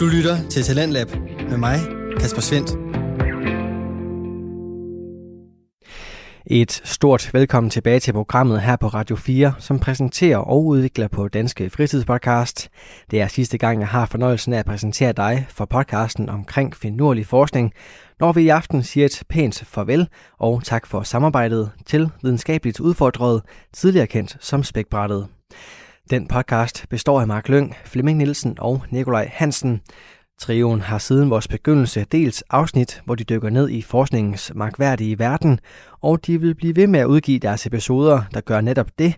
Du lytter til Talentlab med mig, Kasper Svendt. Et stort velkommen tilbage til programmet her på Radio 4, som præsenterer og udvikler på Danske Fritidspodcast. Det er sidste gang, jeg har fornøjelsen af at præsentere dig for podcasten omkring finurlig forskning, når vi i aften siger et pænt farvel og tak for samarbejdet til videnskabeligt udfordret, tidligere kendt som Spækbrættet. Den podcast består af Mark Lyng, Flemming Nielsen og Nikolaj Hansen. Trioen har siden vores begyndelse dels afsnit, hvor de dykker ned i forskningens magtværdige verden, og de vil blive ved med at udgive deres episoder, der gør netop det,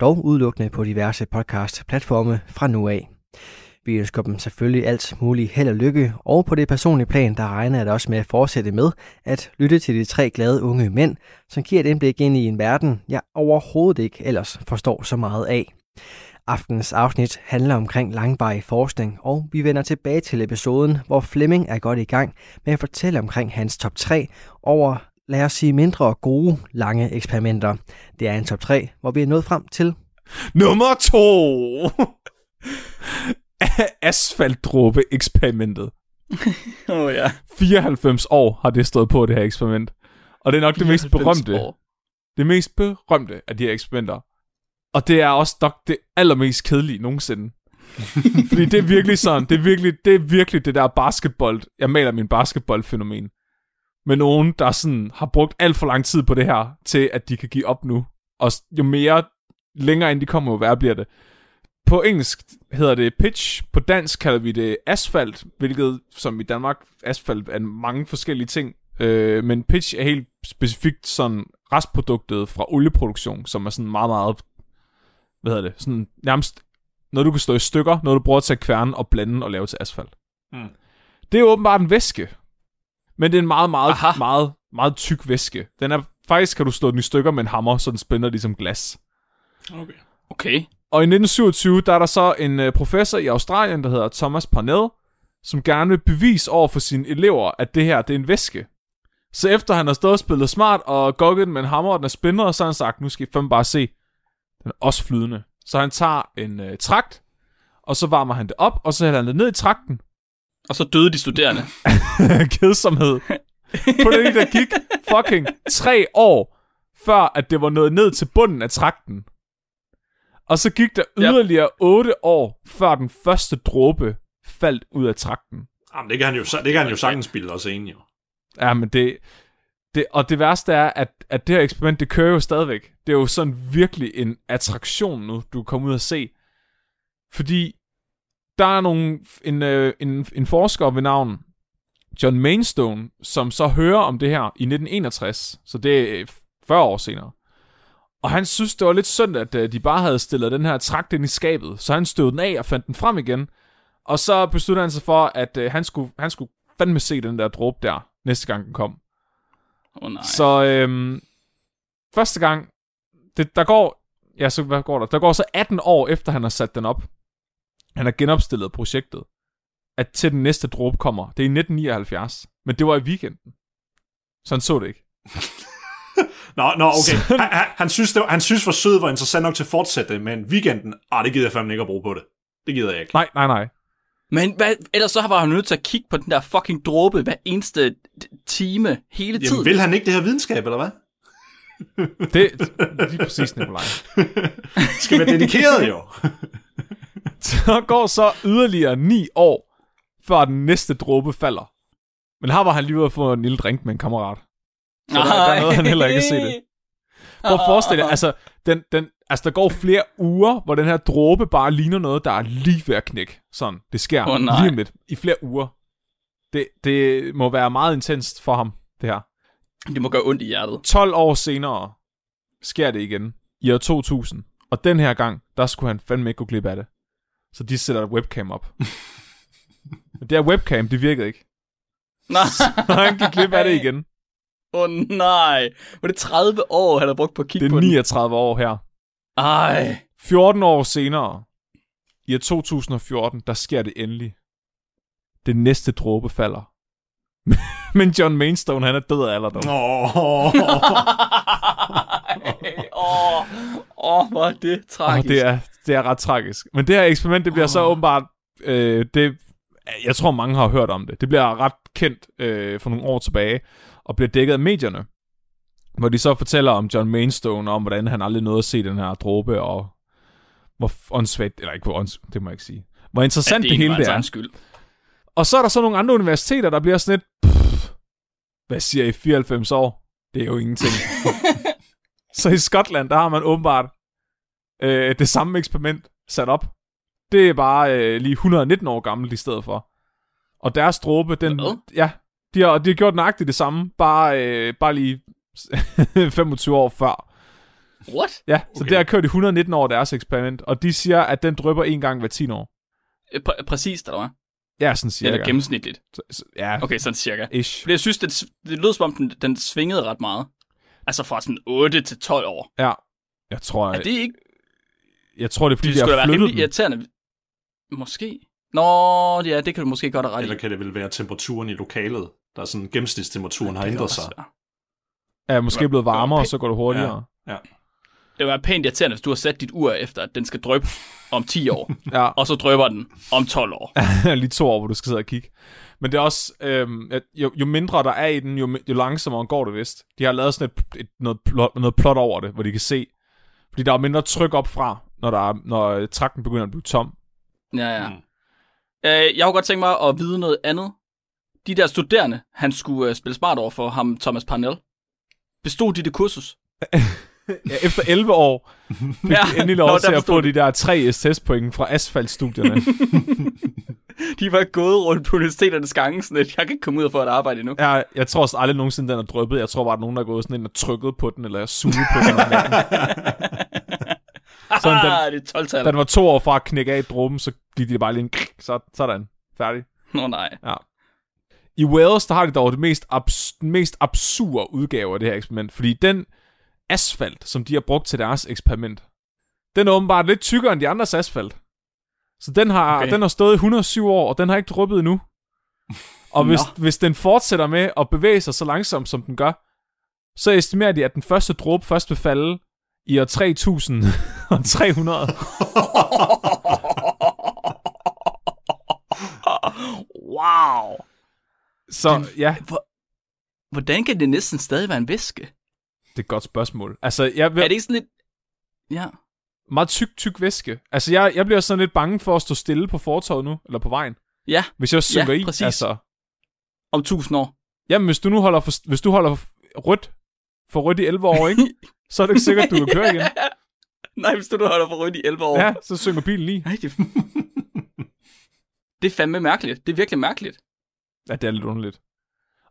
dog udelukkende på diverse podcast-platforme fra nu af. Vi ønsker dem selvfølgelig alt muligt held og lykke, og på det personlige plan, der regner jeg også med at fortsætte med at lytte til de tre glade unge mænd, som giver et indblik ind i en verden, jeg overhovedet ikke ellers forstår så meget af. Aftens afsnit handler omkring langvarig forskning, og vi vender tilbage til episoden, hvor Flemming er godt i gang med at fortælle omkring hans top 3 over, lad os sige, mindre gode, lange eksperimenter. Det er en top 3, hvor vi er nået frem til... Nummer 2! Asfaltdråbe-eksperimentet. Oh, ja. 94 år har det stået på, det her eksperiment. Og det er nok det mest 94 berømte. år. Det mest berømte af de her eksperimenter. Og det er også nok det allermest kedelige nogensinde. Fordi det er virkelig sådan, det er virkelig det, er virkelig det der basketball, jeg maler min basketballfænomen. Med nogen, der sådan har brugt alt for lang tid på det her, til at de kan give op nu. Og jo mere længere ind de kommer, jo værre bliver det. På engelsk hedder det pitch, på dansk kalder vi det asfalt, hvilket som i Danmark, asfalt er mange forskellige ting. Øh, men pitch er helt specifikt sådan restproduktet fra olieproduktion, som er sådan meget, meget, hvad hedder det, sådan nærmest noget, du kan stå i stykker, noget, du bruger til at kværne og blande og lave til asfalt. Mm. Det er åbenbart en væske. Men det er en meget, meget, Aha. meget, meget tyk væske. Den er, faktisk kan du slå den i stykker med en hammer, så den spænder ligesom glas. Okay. Okay. Og i 1927, der er der så en øh, professor i Australien, der hedder Thomas Parnell, som gerne vil bevise over for sine elever, at det her, det er en væske. Så efter han har stået og spillet smart og gokket den med en hammer, og den er spændende, så har han sagt, nu skal I fandme bare se, den er også flydende. Så han tager en øh, trakt, og så varmer han det op, og så hælder han det ned i trakten. Og så døde de studerende. Kedsomhed. På det der gik fucking tre år, før at det var nået ned til bunden af trakten. Og så gik der Yep. yderligere 8 år, før den første dråbe faldt ud af trakten. Jamen, det kan han jo, det kan han jo sagtens spille os ind, jo. Ja, men det, det... Og det værste er, at, at det her eksperiment, det kører jo stadigvæk. Det er jo sådan virkelig en attraktion nu, du kommer ud og se. Fordi der er nogle, en, øh, en, en forsker ved navn John Mainstone, som så hører om det her i 1961, så det er øh, 40 år senere. Og han synes, det var lidt synd, at øh, de bare havde stillet den her trakt ind i skabet, så han støvede den af og fandt den frem igen. Og så besluttede han sig for, at øh, han, skulle, han skulle fandme se den der dråbe der, næste gang den kom. Oh, nej. Så øhm, første gang, det, der går, ja, så hvad går der? Der går så 18 år efter, han har sat den op. Han har genopstillet projektet. At til den næste dråbe kommer. Det er i 1979. Men det var i weekenden. Så han så det ikke. Nå, nå okay. Han, han, han, synes, det var, han synes, for sød var interessant nok til at fortsætte, men weekenden, ah, det gider jeg fandme ikke at bruge på det. Det gider jeg ikke. Nej, nej, nej. Men hvad, ellers så var han nødt til at kigge på den der fucking dråbe hver eneste time hele tiden. Jamen, vil han ikke det her videnskab, eller hvad? Det lige præcis, Nikolaj. Skal være dedikeret, jo. Så går så yderligere 9 år, før den næste dråbe falder. Men her var han lige ude at få en lille drink med en kammerat. Så der, der nåede han heller ikke at se det. Prøv at forestille dig, altså, den, den, altså der går flere uger, hvor den her dråbe bare ligner noget, der er lige ved at knække. Sådan, det sker nej. lige om lidt, i flere uger. Det, det må være meget intenst for ham, det her. Det må gøre ondt i hjertet. 12 år senere sker det igen, i år 2000. Og den her gang, der skulle han fandme ikke gå glip af det. Så de sætter et webcam op. Men det her webcam, det virkede ikke. Nej. Og han gik glip af det igen. Åh oh, nej. Var det 30 år, han har brugt på at kigge Det på er den? 39 år her. Ej. 14 år senere, i år 2014, der sker det endelig. Det næste dråbe falder. Men John Mainstone, han er død af alderdom. Åh, Åh, åh, hvor er det tragisk. det er, det er ret tragisk. Men det her eksperiment, det bliver så Åh. åbenbart... Øh, det Jeg tror, mange har hørt om det. Det bliver ret kendt øh, for nogle år tilbage, og bliver dækket af medierne. Hvor de så fortæller om John Mainstone, om hvordan han aldrig nåede at se den her dråbe, og hvor åndssvagt, eller ikke hvor ånds, det må jeg ikke sige. Hvor interessant det, det, det hele det er. skyld. Og så er der så nogle andre universiteter, der bliver sådan lidt, pff, hvad siger I, 94 år? Det er jo ingenting. så i Skotland, der har man åbenbart øh, det samme eksperiment sat op. Det er bare øh, lige 119 år gammelt i stedet for. Og deres dråbe, den... Hvad? Ja, de har, de har gjort nøjagtigt det samme, bare, øh, bare lige 25 år før. What? Ja, så Okay. det har kørt i 119 år deres eksperiment, og de siger, at den drypper en gang hver 10 år. Øh, Præ- præcist, eller hvad? Ja, sådan cirka. Eller gennemsnitligt. Så- så- Ja, Okay, sådan cirka. ish. Fordi jeg synes, det, det lød som om, den, den svingede ret meget. Altså fra sådan 8 til 12 år. Ja, jeg tror, Er det ikke... jeg tror, det er fordi, Det da har være flyttet irriterende. Måske. Nå, ja, det kan du måske godt have ret. Eller kan det vel være temperaturen i lokalet, der er sådan gennemsnitstemperaturen har Det kan ændret sig. Er måske blevet varmere, Okay. og så går det hurtigere. Det var pænt irriterende, hvis du har sat dit ur efter, at den skal drøbe om 10 år, Ja, og så drøber den om 12 år. lige to år, hvor du skal sidde og kigge. Men det er også, øhm, at jo, jo mindre der er i den, jo, jo langsommere går det vist. De har lavet sådan et, et, noget, plot, noget plot over det, hvor de kan se. Fordi der er mindre tryk op fra, når, der er, når trakten begynder at blive tom. Ja, ja. Mm. Øh, jeg kunne godt tænke mig at vide noget andet. De der studerende, han skulle uh, spille smart over for ham, Thomas Parnell. Bestod de det kursus? Ja, efter 11 år fik Ja, de endelig lov nå, til der at få de. de der tre SS-point fra asfaltstudierne. De var gået rundt på universiteternes gange, sådan at jeg kan ikke komme ud og få et arbejde endnu. jeg, jeg tror også aldrig nogensinde, den er drøbet. Jeg tror bare, at nogen der er gået sådan ind og trykket på den, eller suget på den. Sådan, den- Ah, det er 12 Da den var to år fra at knække af i dråben, så gik de bare lige en så, sådan. Færdig. Nå nej. I Wales, der har de dog det mest, abs- mest absurde udgave af det her eksperiment, fordi den asfalt, som de har brugt til deres eksperiment, den er åbenbart lidt tykkere end de andres asfalt. Så den har, Okay. den har stået i 107 år, og den har ikke drøbet endnu. Og hvis, Nå. hvis den fortsætter med at bevæge sig så langsomt, som den gør, så estimerer de, at den første dråbe først vil falde i år 3300. wow. Så ja, Hvordan kan det næsten stadig være en væske? Det er et godt spørgsmål. Altså, jeg Er det ikke sådan lidt... Ja. meget tyk, tyk væske. Altså, jeg, jeg bliver sådan lidt bange for at stå stille på fortorvet nu, eller på vejen. Ja, Hvis jeg synker i, præcis. altså... om tusind år. Jamen, hvis du nu holder, for, hvis du holder rødt for rødt i 11 år, ikke? så er det ikke sikkert, du kan køre igen. Nej, hvis du nu holder for rødt i 11 år. Ja, så synker bilen lige. Nej, det... det er fandme mærkeligt. Det er virkelig mærkeligt. Ja, det er lidt underligt.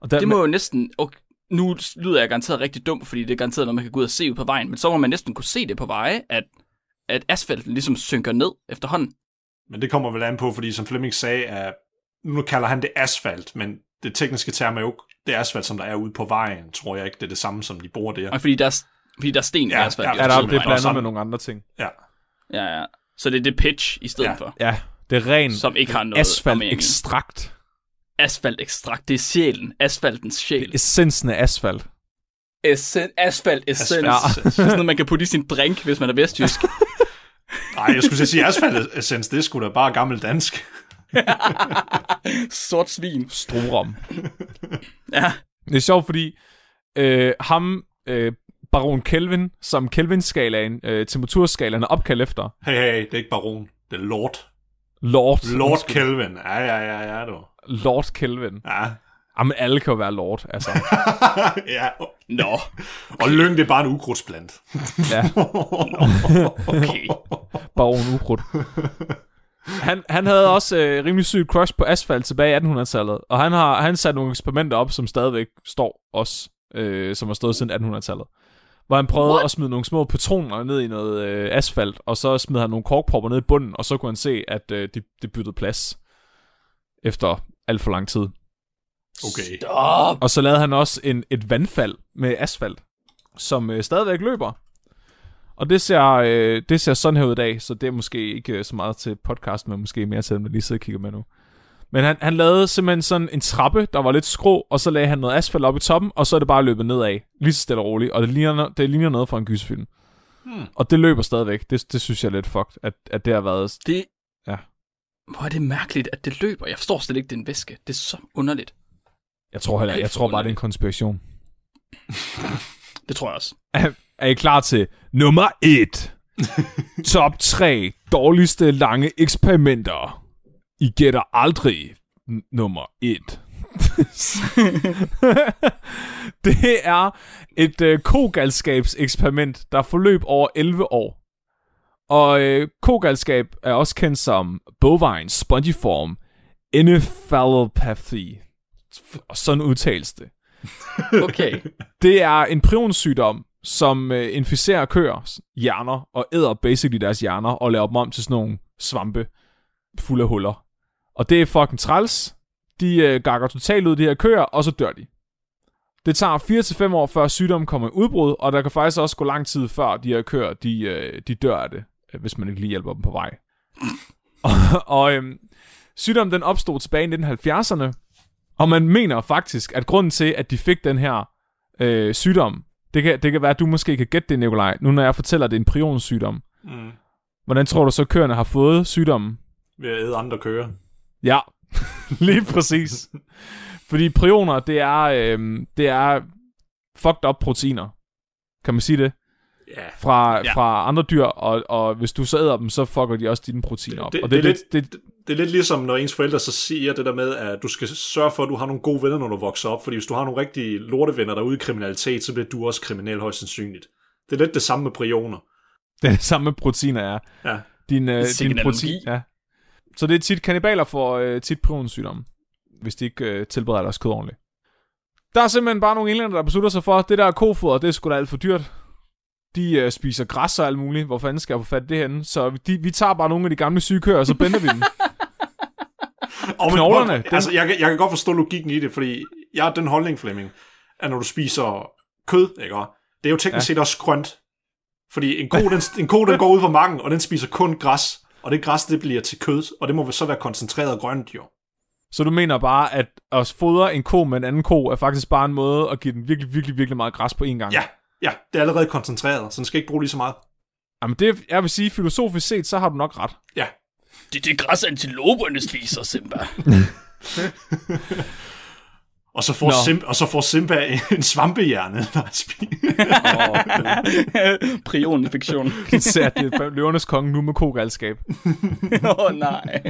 Og der, Det må jo næsten... Okay, nu lyder jeg garanteret rigtig dum, fordi det er garanteret noget, man kan gå ud og se ud på vejen. Men så må man næsten kunne se det på veje, at, at asfalten ligesom synker ned efterhånden. Men det kommer vel an på, fordi som Flemming sagde, at nu kalder han det asfalt, men det tekniske term er jo ikke det asfalt, som der er ude på vejen, tror jeg ikke, det er det samme, som de bruger der. Og fordi der er, fordi der er sten Ja, i asfalt. ja, er der, det er simpelthen. blandet med nogle andre ting. Ja. Ja, ja. Så det er det pitch i stedet Ja. for, Ja, det er ren som ikke har noget asfalt ekstrakt. Asfalt ekstrakt, det er sjælen. Asfaltens sjæl. Essensen af asfalt. Essen, asfalt essens. Asfalt. Ja. Det er sådan noget, man kan putte i sin drink, hvis man er vestjysk. Nej, jeg skulle sige asfalt essens, det sgu da bare gammel dansk. Sort svin. Strorum. Ja. Det er sjovt, fordi øh, ham, øh, Baron Kelvin, som Kelvin-skalaen, øh, temperaturskalaen er opkaldt efter, Hey, hey, det er ikke baron, det er lord. Lord. Lord Kelvin. Ja, ja, ja, ja, du. Lord Kelvin. Ja. Jamen, alle kan jo være Lord, altså. ja. Nå, Og lyng, det er bare en ukrudtsplant. Ja, okay. Baron Ukrudt. Han, han havde også øh, rimelig sygt crush på asfalt tilbage i 1800-tallet, og han har han sat nogle eksperimenter op, som stadigvæk står også, øh, som har stået siden 1800-tallet. Hvor han prøvede What? at smide nogle små patroner ned i noget øh, asfalt, og så smed han nogle korkpropper ned i bunden, og så kunne han se, at øh, det de byttede plads efter alt for lang tid. Okay. Stop. Og så lavede han også en, et vandfald med asfalt, som øh, stadigvæk løber. Og det ser, øh, det ser sådan her ud i dag, så det er måske ikke øh, så meget til podcast, men måske mere til dem, der lige sidder og kigger med nu. Men han, han lavede simpelthen sådan en trappe, der var lidt skrå, og så lagde han noget asfalt op i toppen, og så er det bare løbet nedad, lige så stille og roligt, og det ligner, det ligner noget fra en gyserfilm. Hmm. Og det løber stadigvæk. Det, det synes jeg er lidt fucked, at, at det har været... Det... Hvor er det mærkeligt, at det løber. Jeg forstår slet ikke, det er en væske. Det er så underligt. Jeg tror, heller, jeg tror bare, det er en konspiration. Det tror jeg også. Er, er I klar til nummer 1? Top 3 dårligste lange eksperimenter. I gætter aldrig n- nummer 1. det er et øh, kogalskabseksperiment, der forløb over 11 år. Og øh, kogalskab er også kendt som bovine spongiform encephalopathy. Og sådan udtales det. Okay. Det er en prionsygdom, som øh, inficerer køers hjerner og æder basically deres hjerner og laver dem om til sådan nogle svampe fulde af huller. Og det er fucking træls. De øh, gakker totalt ud, de her køer, og så dør de. Det tager 4-5 år, før sygdommen kommer i udbrud, og der kan faktisk også gå lang tid før de her køer, de, øh, de dør af det, hvis man ikke lige hjælper dem på vej. og og øhm, sygdommen den opstod tilbage i 1970'erne, og man mener faktisk, at grunden til, at de fik den her øh, sygdom, det kan, det kan være, at du måske kan gætte det, Nikolaj, nu når jeg fortæller, at det er en prionsygdom. Mm. Hvordan tror du så, køerne har fået sygdommen? Ved at æde andre køer. Ja, lige præcis. Fordi prioner, det er, øh, det er fucked up proteiner. Kan man sige det? Ja. Fra, Ja. ja. fra andre dyr, og, og hvis du så æder dem, så fucker de også dine proteiner op. Det- og det er lidt, det, Det er lidt ligesom, når ens forældre så siger det der med, at du skal sørge for, at du har nogle gode venner, når du vokser op. Fordi hvis du har nogle rigtige lortevenner, der er ude i kriminalitet, så bliver du også kriminel højst sandsynligt. Det er lidt det samme med prioner. det er det samme med proteiner er. Ja. Din, øh, din protein, ja. Så det er tit kannibaler for øh, tit prionsygdomme, hvis de ikke øh, tilbereder deres kød ordentligt. Der er simpelthen bare nogle englænder, der beslutter sig for, at det der kofoder, det er sgu da alt for dyrt. De øh, spiser græs og alt muligt. Hvor fanden skal jeg få fat i det henne? Så de, vi tager bare nogle af de gamle syge køer, og så bender vi dem. Og Knoglerne, den- Altså, jeg, kan- jeg kan godt forstå logikken i det, fordi jeg har den holdning, Flemming, at når du spiser kød, ikke, det er jo teknisk Ja. set også grønt. Fordi en ko, den, en ko, den går ud på marken, og den spiser kun græs. Og det græs, det bliver til kød, og det må så være koncentreret grønt, jo. Så du mener bare, at at fodre en ko med en anden ko, er faktisk bare en måde at give den virkelig, virkelig, virkelig meget græs på én gang? Ja, ja, det er allerede koncentreret, så den skal ikke bruge lige så meget. Jamen det, jeg vil sige, filosofisk set, så har du nok ret. Ja, Det er det græs, antiloperne spiser, Simba. og så får, Nå. Sim, og så får Simba en svampehjerne, når han spiser. Prioninfektion. Især det er løvernes konge nu med kogalskab. Åh, oh, nej.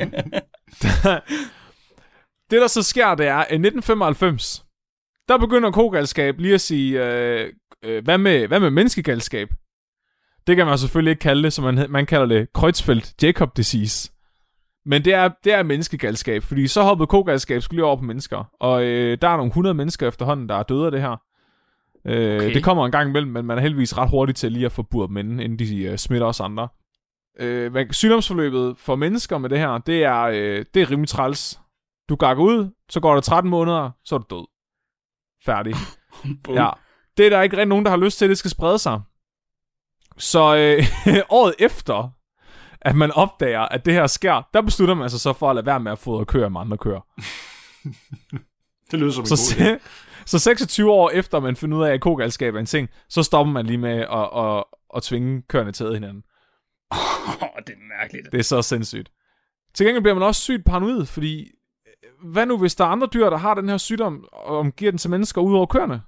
Det, der så sker, det er, at i 1995, der begynder kogalskab lige at sige, øh, øh, hvad, med, hvad med menneskegalskab? Det kan man selvfølgelig ikke kalde det, som man, man kalder det Creutzfeldt-Jacob disease. Men det er, det er menneskegalskab, fordi så hoppede kogalskab skulle lige over på mennesker. Og øh, der er nogle 100 mennesker efterhånden, der er døde af det her. Øh, Okay. Det kommer en gang imellem, men man er heldigvis ret hurtig til lige at få buret dem inden, inden de øh, smitter os andre. Øh, hvad- sygdomsforløbet for mennesker med det her, det er, øh, det er rimelig træls. Du gakker ud, så går der 13 måneder, så er du død. Færdig. Ja. Det er der ikke rigtig nogen, der har lyst til, at det skal sprede sig. Så øh, året efter, at man opdager, at det her sker, der beslutter man sig så for at lade være med at fodre køer med andre køer. Det lyder som en Så, god idé. så 26 år efter man finder ud af, at kogalskab er en ting, så stopper man lige med at, at, at tvinge køerne til at hinanden. Oh, det er mærkeligt. Det er så sindssygt. Til gengæld bliver man også sygt paranoid, fordi øh, hvad nu hvis der er andre dyr, der har den her sygdom, og giver den til mennesker ud over køerne?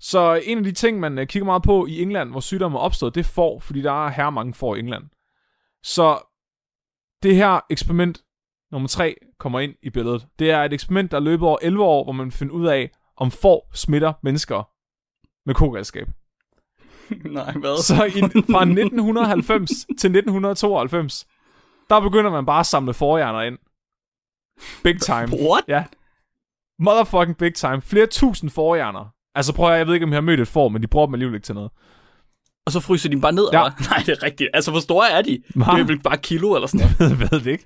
Så en af de ting, man øh, kigger meget på i England, hvor sygdommen er opstået, det er får, fordi der er her mange får i England. Så det her eksperiment nummer 3 kommer ind i billedet. Det er et eksperiment, der løber over 11 år, hvor man finder ud af, om får smitter mennesker med kogalskab. Nej, hvad? Så i, fra 1990 til 1992, der begynder man bare at samle forhjerner ind. Big time. What? Ja. Motherfucking big time. Flere tusind forhjerner. Altså prøv at, jeg ved ikke, om jeg har mødt et får, men de bruger dem alligevel ikke til noget. Og så fryser de dem bare ned, Ja. eller? Nej, det er rigtigt. Altså, hvor store er de? Hva? Det er vel bare kilo eller sådan noget. jeg ved det ikke.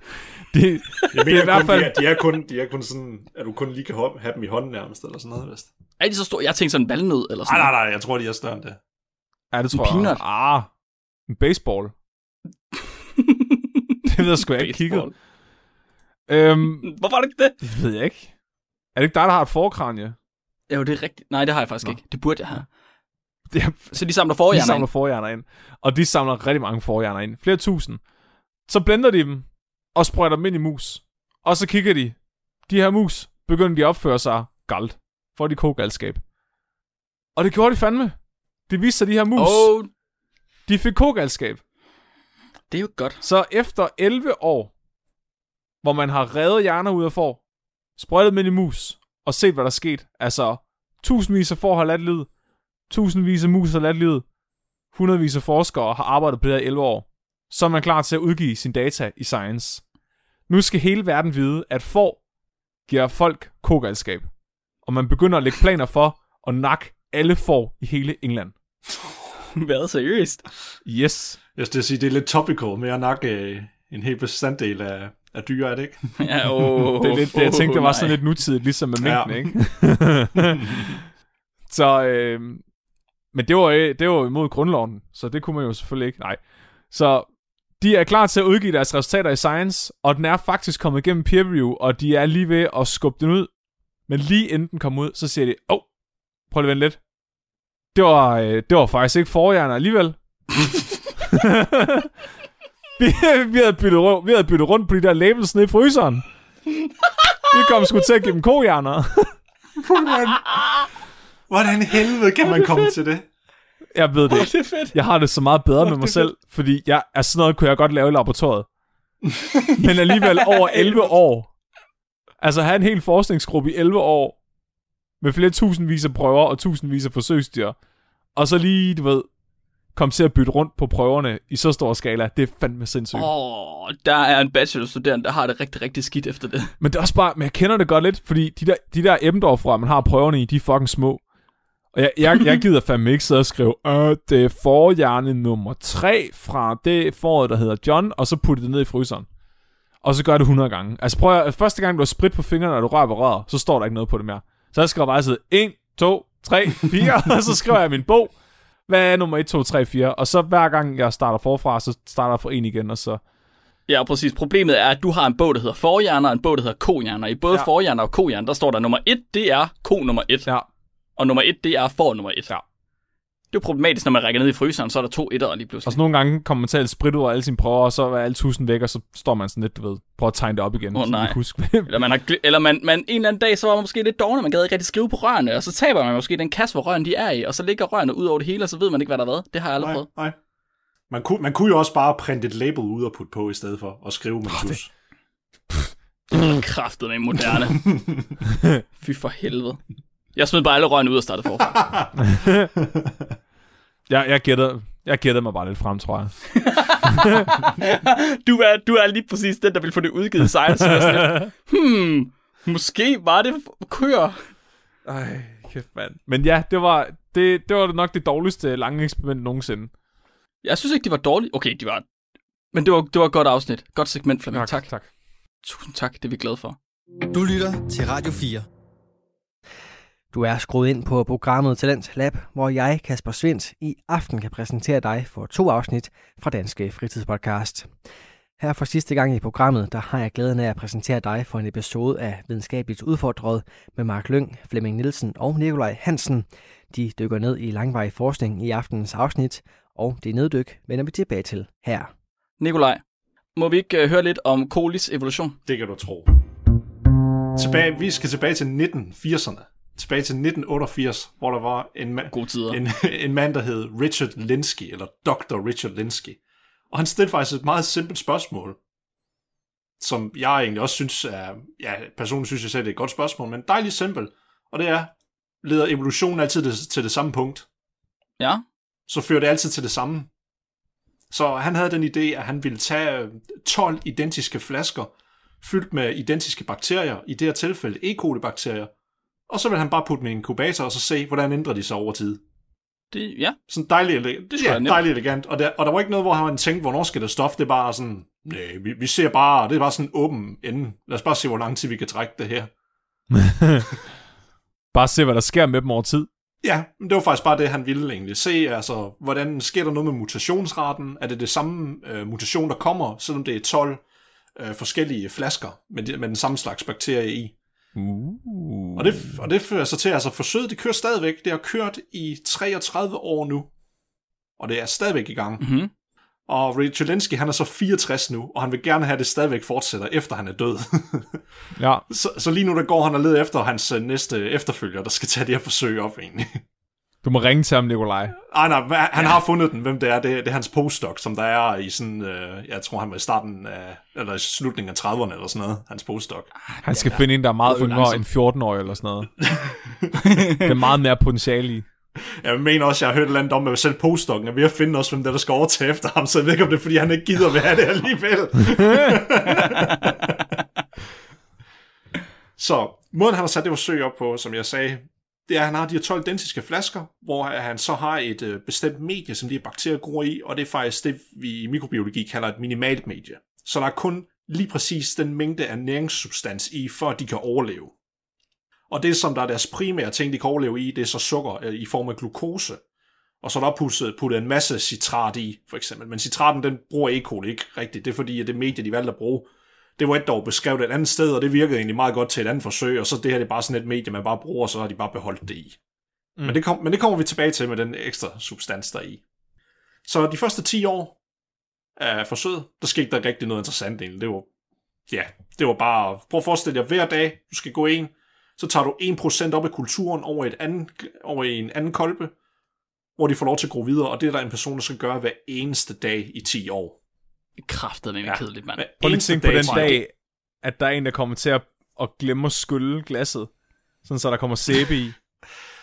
Det, Jeg det mener er i hvert fald... de, er, de, er kun, de er kun sådan, at du kun lige kan have dem i hånden nærmest, eller sådan noget, vist. Er de så store? Jeg tænkte sådan en valnød eller sådan Nej, nej, nej, jeg tror, de er større end det. Ja, det En tror jeg. peanut. Ah, en baseball. det ved jeg sgu jeg ikke kigget. Øhm, Hvorfor er det ikke det? det ved jeg ikke. Er det ikke dig, der har et forkranje? Jo, det er rigtigt. Nej, det har jeg faktisk Nå. ikke. Det burde jeg have. Det er Så de samler De forhjerner samler ind. forhjerner ind. Og de samler rigtig mange forhjerner ind. Flere tusind. Så blender de dem. og sprøjter dem ind i mus. Og så kigger de. De her mus begynder de at opføre sig galt. For de kogalskab. Og det gjorde de fandme. Det viste sig, de her mus, Oh, de fik kogalskab. det er jo godt. Så efter 11 år, hvor man har revet hjerner ud af får, sprøjtet dem ind i mus, og set, hvad der er sket, altså tusindvis af får har ladt livet, tusindvis af mus har ladt livet, hundredvis af forskere har arbejdet på det her i 11 år, så er man klar til at udgive sin data i Science. Nu skal hele verden vide, at får giver folk kogalskab, og man begynder at lægge planer for at nakke alle får i hele England. Hvad, seriøst? Yes. Jeg skal sige, det er lidt topical med at nakke øh, en hel bestanddel af, af dyr, er det ikke? Ja, oh, Det er lidt det, jeg tænkte, det var nej. sådan lidt nutidigt, ligesom med Ja. mængden, ikke? så, øh, men det var, det var imod grundloven, så det kunne man jo selvfølgelig ikke. Nej. Så de er klar til at udgive deres resultater i Science, og den er faktisk kommet igennem peer review, og de er lige ved at skubbe den ud. Men lige inden den kom ud, så siger de, åh, oh, prøv lige at vente lidt. Det var, øh, det var faktisk ikke forhjerner alligevel. Vi, vi, havde byttet, rundt- vi havde byttet rundt på de der labels nede i fryseren. Vi kom sgu til at give dem kohjerner. Hvordan, hvordan helvede kan man komme til det? Jeg ved det ikke. Det er fedt. Jeg har det så meget bedre med mig selv, fordi jeg, altså sådan noget kunne jeg godt lave i laboratoriet. Men alligevel over 11 år. Altså have en hel forskningsgruppe i 11 år, med flere tusindvis af prøver og tusindvis af forsøgsdyr, og så lige, du ved, komme til at bytte rundt på prøverne i så stor skala, det er fandme sindssygt. Åh, oh, der er en bachelorstuderende, der har det rigtig, rigtig skidt efter det. Men det er også bare, men jeg kender det godt lidt, fordi de der, de der Ebbendorf man har prøverne i, de er fucking små. Og jeg, jeg, jeg gider fandme ikke sidde og skrive, øh, det er forhjerne nummer 3 fra det foråret, der hedder John, og så putte det ned i fryseren. Og så gør det 100 gange. Altså prøv at, første gang du har sprit på fingrene, og du rører ved røret, så står der ikke noget på det mere. Så jeg skriver bare sidde 1, 2, 3, 4, og så skriver jeg min bog. Hvad er nummer 1, 2, 3, 4? Og så hver gang jeg starter forfra, så starter jeg fra en igen, og så... Ja, præcis. Problemet er, at du har en bog, der hedder forhjerner, og en bog, der hedder kohjerner. I både Ja. forhjerner og kohjerner, der står der nummer 1, det er ko nummer 1, Ja, og nummer 1, det er for nummer 1. Ja. Det er jo problematisk, når man rækker ned i fryseren, så er der to etter lige pludselig. Og så nogle gange kommer man til at sprit ud af alle sine prøver, og så er alle tusind væk, og så står man sådan lidt, du ved, prøver at tegne det op igen. Så nej. huske. Eller, man, har, eller man, man, en eller anden dag, så var man måske lidt dårlig, man gad ikke rigtig skrive på rørene, og så taber man måske den kasse, hvor rørene de er i, og så ligger rørene ud over det hele, og så ved man ikke, hvad der har været. Det har jeg aldrig Nej, prøvet. nej. Man kunne, man kunne jo også bare printe et label ud og putte på, i stedet for at skrive med tus. Kraftet med moderne. Fy for helvede. Jeg smed bare alle rørene ud og startede forfra. Jeg, jeg, gætter, jeg gætter mig bare lidt frem, tror jeg. Du er, du er lige præcis den, der vil få det udgivet Science. så jeg sådan hmm, måske var det køer. Ej, kæft mand. Men ja, det var, det, det var nok det dårligste lange eksperiment nogensinde. Jeg synes ikke, de var dårlige. Okay, de var... Men det var, det var et godt afsnit. Godt segment, Flemming. Tak. tak. Tusind tak, det er vi glade for. Du lytter til Radio 4. Du er skruet ind på programmet Talent Lab, hvor jeg, Kasper Svendt, i aften kan præsentere dig for to afsnit fra Danske Fritidspodcast. Her for sidste gang i programmet, der har jeg glæden af at præsentere dig for en episode af Videnskabeligt Udfordret med Mark Lyng, Flemming Nielsen og Nikolaj Hansen. De dykker ned i langvarig forskning i aftenens afsnit, og det neddyk vender vi tilbage til her. Nikolaj, må vi ikke uh, høre lidt om kolis evolution? Det kan du tro. Tilbage, vi skal tilbage til 1980'erne. Tilbage til 1988, hvor der var en, ma- Gode tider. en, en mand, der hed Richard Linsky, eller Dr. Richard Linsky. Og han stillede faktisk et meget simpelt spørgsmål, som jeg egentlig også synes er, ja, personligt synes jeg selv, det er et godt spørgsmål, men dejligt simpelt. Og det er, leder evolutionen altid det, til det samme punkt? Ja? så fører det altid til det samme. Så han havde den idé, at han ville tage øh, 12 identiske flasker, fyldt med identiske bakterier, i det her tilfælde E. coli-bakterier, og så vil han bare putte i en inkubator, og så se, hvordan ændrer de sig over tid. Det, ja. Sådan dejligt, elegant. Det ja, dejligt elegant. Og der, og der var ikke noget, hvor han tænkte, hvornår skal det stof? Det er bare sådan, nej, vi, vi ser bare, det er bare sådan en åben ende. Lad os bare se, hvor lang tid vi kan trække det her. Bare se, hvad der sker med dem over tid. Ja, men det var faktisk bare det, han ville egentlig. Se, altså, hvordan sker der noget med mutationsraten? Er det det samme øh, mutation, der kommer, selvom det er 12 øh, forskellige flasker med, de, med den samme slags bakterie i? Uh. Og det, og det fører så til, altså forsøget, det kører stadigvæk. Det har kørt i 33 år nu. Og det er stadigvæk i gang. Mm-hmm. Og Richard Lenski, han er så 64 nu, og han vil gerne have, at det stadigvæk fortsætter, efter han er død. Ja. så, så lige nu, der går han og leder efter hans øh, næste efterfølger, der skal tage det her forsøg op, egentlig. Du må ringe til ham, Nikolaj. Ej, nej, han har fundet den, hvem det er. Det, det er hans postdoc, som der er i sådan, øh, jeg tror han var i starten af, eller i slutningen af 30'erne eller sådan noget, hans postdoc. Han skal finde en, der er meget yngre end 14 år eller sådan noget. det er meget mere potentiale i. Jeg mener også, jeg har hørt et eller andet om, at selv postdocen er ved at finde også, hvem der, der skal overtage efter ham, så jeg ved ikke, om det er, fordi han ikke gider have det alligevel. så måden, han har sat det forsøg op på, som jeg sagde, det er, at han har de her 12 identiske flasker, hvor han så har et øh, bestemt medie, som de her bakterier gror i, og det er faktisk det, vi i mikrobiologi kalder et minimalt medie. Så der er kun lige præcis den mængde af næringssubstans i, for at de kan overleve. Og det, som der er deres primære ting, de kan overleve i, det er så sukker øh, i form af glukose. Og så er der puttet, puttet en masse citrat i, for eksempel. Men citraten, den bruger E. coli ikke rigtigt. Det er fordi, at det medie, de valgte at bruge, det var et dog beskrevet et andet sted, og det virkede egentlig meget godt til et andet forsøg, og så det her det er bare sådan et medie, man bare bruger, og så har de bare beholdt det i. Mm. Men, det kom, men det kommer vi tilbage til med den ekstra substans, der er i. Så de første 10 år af forsøget, der skete der rigtig noget interessant egentlig. Det var, ja, det var bare, prøv at forestille dig, hver dag, du skal gå en, så tager du 1% op af kulturen over, et anden, over i en anden kolbe, hvor de får lov til at gro videre, og det er der en person, der skal gøre hver eneste dag i 10 år. Kraftet med Ja. kedeligt, mand. Prøv lige at tænke på den dag, at der er en, der kommer til at, at glemme at skylle glasset, sådan så der kommer sæbe i,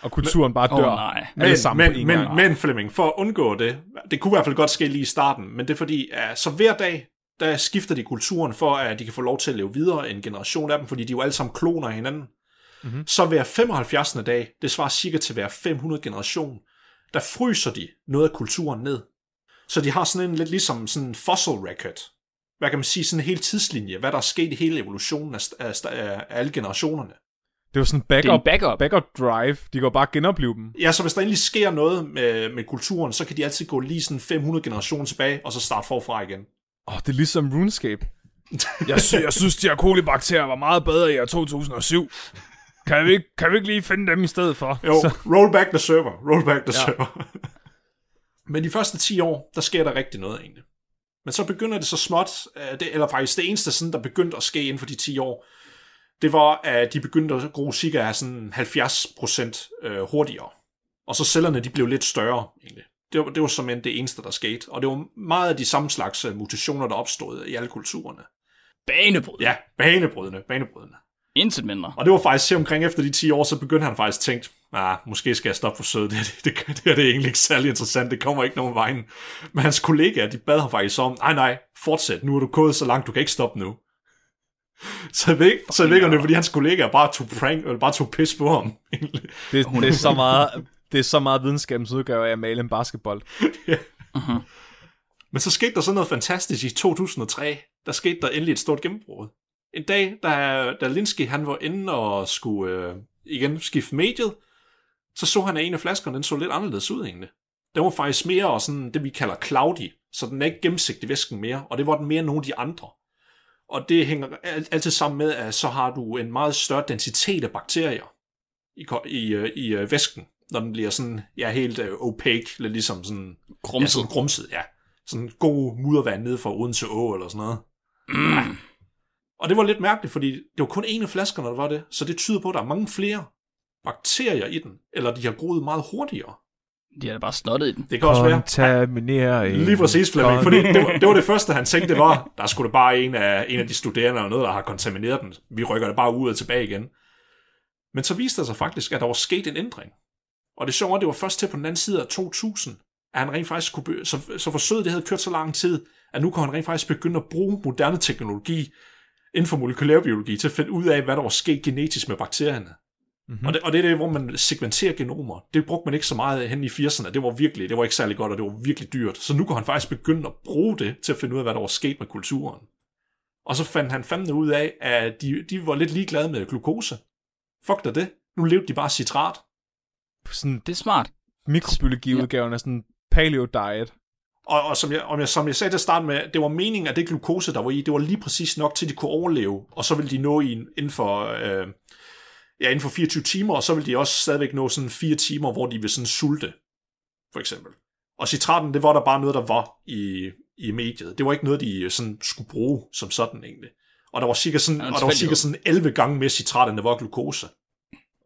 og kulturen bare dør. nej. alle Men, sammen men, en men, men Flemming, for at undgå det, det kunne i hvert fald godt ske lige i starten, men det er fordi, at så hver dag, der skifter de kulturen for, at de kan få lov til at leve videre en generation af dem, fordi de er jo alle sammen kloner hinanden. Mhm. Mm-hmm. Så hver 75. dag, det svarer cirka til hver 500 generation, der fryser de noget af kulturen ned. Så de har sådan en lidt ligesom sådan en fossil record. Hvad kan man sige, sådan en hel tidslinje, hvad der er sket i hele evolutionen af, af, af, alle generationerne. Det var sådan Det er backup, en backup. backup drive. De går bare genopleve dem. Ja, så hvis der endelig sker noget med, med kulturen, så kan de altid gå lige sådan 500 generationer tilbage, og så starte forfra igen. Åh, oh, det er ligesom RuneScape. jeg, sy- jeg synes, de her kolibakterier var meget bedre i år 2007. Kan vi, ikke, kan vi ikke lige finde dem i stedet for? Jo, Så, roll back the server, roll back the ja. server. Men de første 10 år, der sker der rigtig noget egentlig. Men så begynder det så småt, øh, det, eller faktisk det eneste, sådan, der begyndte at ske inden for de 10 år, det var, at de begyndte at gro cirka sådan 70% øh, hurtigere. Og så cellerne, de blev lidt større egentlig. Det var, det var simpelthen det eneste, der skete. Og det var meget af de samme slags øh, mutationer, der opstod i alle kulturerne. Banebryd. Ja, banebrydende, banebrydende. Intet mindre. Og det var faktisk til omkring efter de 10 år, så begyndte han faktisk at tænke, ah, måske skal jeg stoppe for sød, det, det, det, det, det er egentlig ikke særlig interessant, det kommer ikke nogen vejen. Men hans kollegaer, de bad ham faktisk om, nej nej, fortsæt, nu er du gået så langt, du kan ikke stoppe nu. Så jeg ved ikke, så jeg ved ikke om det er, fordi hans kollegaer bare tog prank, eller bare tog pis på ham. egentlig. det, det, er så meget, det er så meget videnskabens udgave af at male en basketball. Men så skete der sådan noget fantastisk i 2003. Der skete der endelig et stort gennembrud. En dag, da, da Linsky han var inde og skulle øh, igen skifte mediet, så så han, at en af flaskerne den så lidt anderledes ud egentlig. Den var faktisk mere sådan det, vi kalder cloudy, så den er ikke gennemsigtig væsken mere, og det var den mere end nogle af de andre. Og det hænger al- altid sammen med, at så har du en meget større densitet af bakterier i, i, øh, i øh, væsken, når den bliver sådan, ja, helt øh, opaque, lidt ligesom sådan Grumset. Ja, sådan grumset, ja. Sådan god muddervand nede fra Odense Å, eller sådan noget. Mm. Og det var lidt mærkeligt, fordi det var kun en af flaskerne, der var det. Så det tyder på, at der er mange flere bakterier i den, eller de har groet meget hurtigere. De har da bare snottet i den. Det kan også være. Lige præcis, Flemming. Fordi det var, det var det første, han tænkte, det var, der skulle bare en af, en af de studerende eller noget, der har kontamineret den. Vi rykker det bare ud og tilbage igen. Men så viste det sig faktisk, at der var sket en ændring. Og det sjove er, at det var først til på den anden side af 2000, at han rent faktisk kunne, be- så, så forsøget det havde kørt så lang tid, at nu kunne han rent faktisk begynde at bruge moderne teknologi inden for molekylærbiologi til at finde ud af, hvad der var sket genetisk med bakterierne. Mm-hmm. Og, det, og det er det, hvor man segmenterer genomer. Det brugte man ikke så meget hen i 80'erne. Det var virkelig, det var ikke særlig godt, og det var virkelig dyrt. Så nu kunne han faktisk begynde at bruge det til at finde ud af, hvad der var sket med kulturen. Og så fandt han fandme ud af, at de, de var lidt ligeglade med glukose. Fuck da det. Nu levede de bare citrat. Sådan Det er smart. mikrobiologiudgaven af sådan paleo diet. Og, og som, jeg, om jeg, som jeg sagde til at starte med, det var meningen, at det glukose, der var i, det var lige præcis nok til, at de kunne overleve. Og så ville de nå i, en- inden for... Øh, ja, inden for 24 timer, og så vil de også stadigvæk nå sådan fire timer, hvor de vil sådan sulte, for eksempel. Og citraten, det var der bare noget, der var i, i mediet. Det var ikke noget, de øh, sådan skulle bruge som sådan egentlig. Og der var cirka sådan, Ja, og der var cirka sådan 11 gange mere citrat, end der var glukose.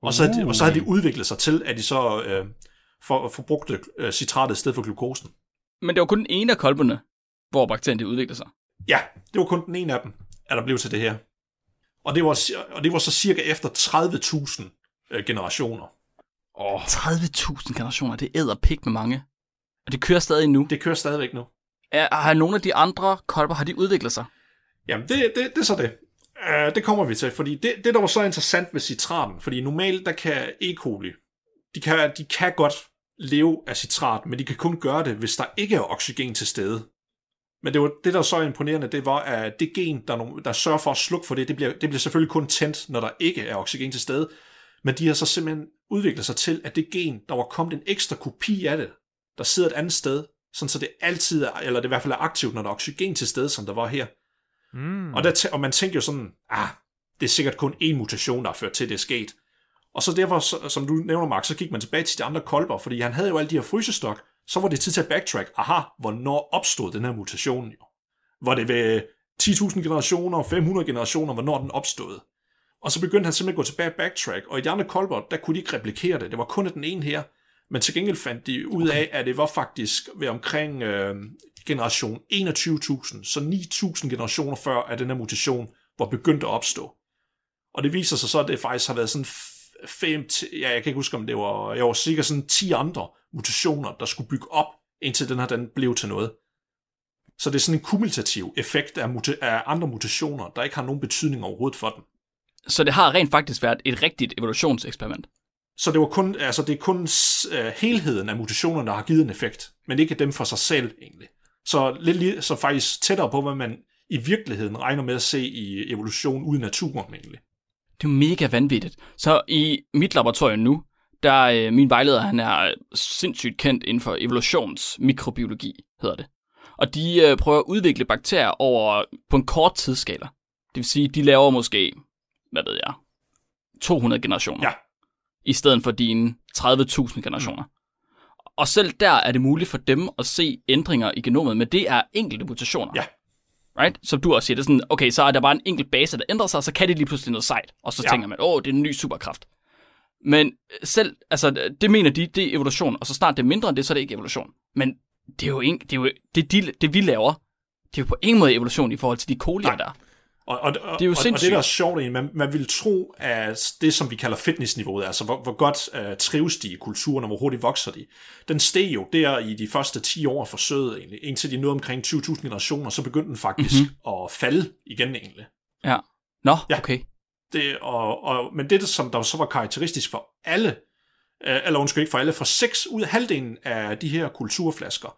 Og så, havde de, og så havde de udviklet sig til, at de så øh, for, forbrugte øh, citratet i stedet for glukosen. Men det var kun den ene af kolberne, hvor bakterien udviklede sig. Ja, det var kun den ene af dem, at der blev til det her. Og det var, og det var så cirka efter 30.000 øh, generationer. Åh, 30.000 generationer, det æder pik med mange. Og det kører stadig nu. Det kører stadigvæk nu. Er, har nogle af de andre kolber, har de udviklet sig? Jamen, det, det, det er så det. Uh, det kommer vi til, fordi det, det, der var så interessant ved citraten, fordi normalt, der kan E. coli, de kan, de kan godt leve af citrat, men de kan kun gøre det, hvis der ikke er oxygen til stede. Men det, var, det der var så imponerende, det var, at det gen, der, no- der sørger for at slukke for det, det bliver, det bliver selvfølgelig kun tændt, når der ikke er oxygen til stede. Men de har så simpelthen udviklet sig til, at det gen, der var kommet en ekstra kopi af det, der sidder et andet sted, sådan så det altid er, eller det i hvert fald er aktivt, når der er oxygen til stede, som der var her. mm. Og, der, og man tænker jo sådan, ah, det er sikkert kun én mutation, der har ført til, det er sket. Og så derfor, som du nævner, Mark, så gik man tilbage til de andre kolber, fordi han havde jo alle de her frysestok. Så var det tid til at backtrack. Aha, hvornår opstod den her mutation jo? Var det ved 10.000 generationer, 500 generationer, hvornår den opstod? Og så begyndte han simpelthen at gå tilbage og backtrack, og i de andre kolber, der kunne de ikke replikere det. Det var kun den ene her. Men til gengæld fandt de ud af, at det var faktisk ved omkring øh, generation 21.000, så 9.000 generationer før, at den her mutation var begyndt at opstå. Og det viser sig så, at det faktisk har været sådan fem, ja, jeg kan ikke huske, om det var, jeg var sikkert sådan 10 andre mutationer, der skulle bygge op, indtil den her den blev til noget. Så det er sådan en kumulativ effekt af, muta- af andre mutationer, der ikke har nogen betydning overhovedet for den. Så det har rent faktisk været et rigtigt evolutionseksperiment. Så det, var kun, altså det er kun uh, helheden af mutationerne, der har givet en effekt, men ikke dem for sig selv egentlig. Så, lidt, li- så faktisk tættere på, hvad man i virkeligheden regner med at se i evolution ude i naturen egentlig. Det er jo mega vanvittigt. Så i mit laboratorium nu, der er øh, min vejleder, han er sindssygt kendt inden for evolutionsmikrobiologi, hedder det. Og de øh, prøver at udvikle bakterier over på en kort tidsskala. Det vil sige, de laver måske, hvad ved jeg, 200 generationer. Ja. I stedet for dine 30.000 generationer. Mm. Og selv der er det muligt for dem at se ændringer i genomet, men det er enkelte mutationer. Ja. Right? Som du også siger, det er sådan, okay, så er der bare en enkelt base, der ændrer sig, så kan det lige pludselig noget sejt. Og så ja. tænker man, åh, det er en ny superkraft. Men selv, altså, det mener de, det er evolution, og så snart det er mindre end det, så er det ikke evolution. Men det er jo, ikke, det, er jo det, de, det vi laver, det er jo på ingen måde evolution i forhold til de kolier Nej. der. Og, og, og, Det er jo og, og det, sindssygt. der er sjovt, egentlig, man, man vil tro, at det, som vi kalder fitnessniveauet, altså hvor, hvor godt uh, trives de i kulturen, og hvor hurtigt vokser de, den steg jo der i de første 10 år af forsøget, egentlig, indtil de nåede omkring 20.000 generationer, så begyndte den faktisk Mhm. mm-hmm. at falde igen egentlig. Ja. Nå, Ja. okay. Det, og, og, men det, som der så var karakteristisk for alle, øh, eller undskyld ikke for alle, for seks ud af halvdelen af de her kulturflasker,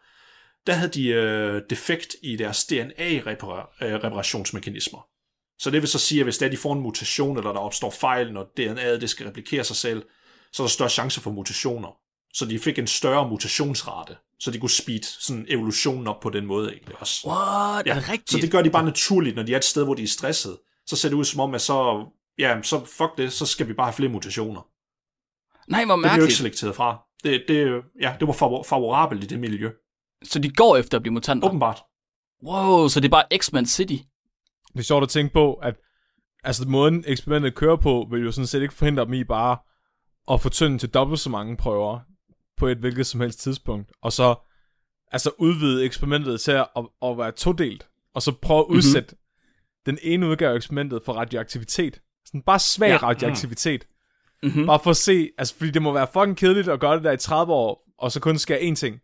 der havde de øh, defekt i deres DNA-reparationsmekanismer. Så det vil så sige, at hvis der de får en mutation, eller der opstår fejl, når DNA'et det skal replikere sig selv, så er der større chance for mutationer. Så de fik en større mutationsrate, så de kunne speed sådan evolutionen op på den måde egentlig også. What? Det rigtigt? Så det gør de bare naturligt, når de er et sted, hvor de er stresset. Så ser det ud som om, at så, ja, så fuck det, så skal vi bare have flere mutationer. Nej, hvor Det bliver jo ikke mærkeligt. selekteret fra. Det, det, ja, det var favor- favorabelt i det miljø. Så de går efter at blive mutanter? Åbenbart. Wow, så det er bare X-Men City. Det er sjovt at tænke på, at altså, måden eksperimentet kører på, vil jo sådan set ikke forhindre dem i bare at få tynden til dobbelt så mange prøver på et hvilket som helst tidspunkt, og så altså udvide eksperimentet til at, at, at være todelt, og så prøve at udsætte mm-hmm. den ene udgave af eksperimentet for radioaktivitet. Sådan bare svag Ja, radioaktivitet. Mhm. Bare for at se, altså fordi det må være fucking kedeligt at gøre det der i 30 år, og så kun ske én ting.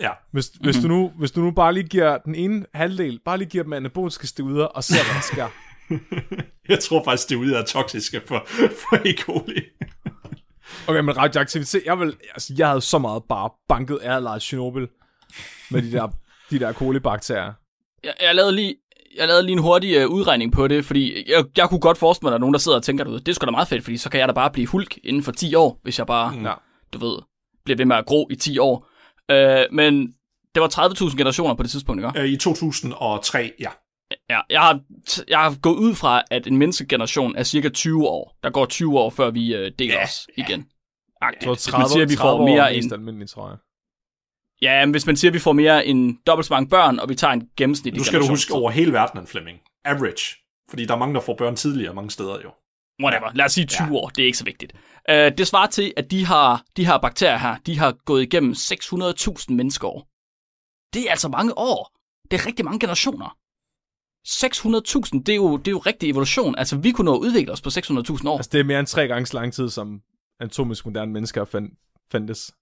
Ja. Hvis, mm-hmm. hvis, du nu, hvis du nu bare lige giver den ene halvdel, bare lige giver dem anaboliske steroider, og ser, hvad der sker. Jeg tror faktisk, det ude er toksiske for, for E. coli. Okay, men radioaktivitet, jeg, vil, altså, jeg havde så meget bare banket af Chernobyl med de der, de der kolibakterier. Jeg, jeg lavede lige jeg lavede lige en hurtig uh, udregning på det, fordi jeg, jeg kunne godt forestille mig, at der er nogen, der sidder og tænker, du ved, det er sgu da meget fedt, fordi så kan jeg da bare blive hulk inden for 10 år, hvis jeg bare, Ja. du ved, bliver ved med at gro i 10 år. Uh, men det var 30.000 generationer på det tidspunkt, ikke? Øh, I 2003, ja. Ja, jeg har, jeg har gået ud fra, at en menneskegeneration er cirka 20 år. Der går 20 år, før vi uh, deler Ja, os igen. Hvis man siger, at vi 30 får år mere er end... almindeligt, tror jeg. Ja, men hvis man siger, at vi får mere end dobbelt så mange børn, og vi tager en gennemsnitlig Nu skal du huske over hele verdenen, Flemming. Average. Fordi der er mange, der får børn tidligere mange steder jo. Whatever. Lad os sige 20 ja. år. Det er ikke så vigtigt. Uh, det svarer til, at de, har, de her bakterier her, de har gået igennem 600.000 menneskeår. Det er altså mange år. Det er rigtig mange generationer. 600.000, det er, jo, det er jo rigtig evolution. Altså, vi kunne nå at udvikle os på 600.000 år. Altså, det er mere end tre gange så lang tid, som anatomisk moderne mennesker fand, fandtes.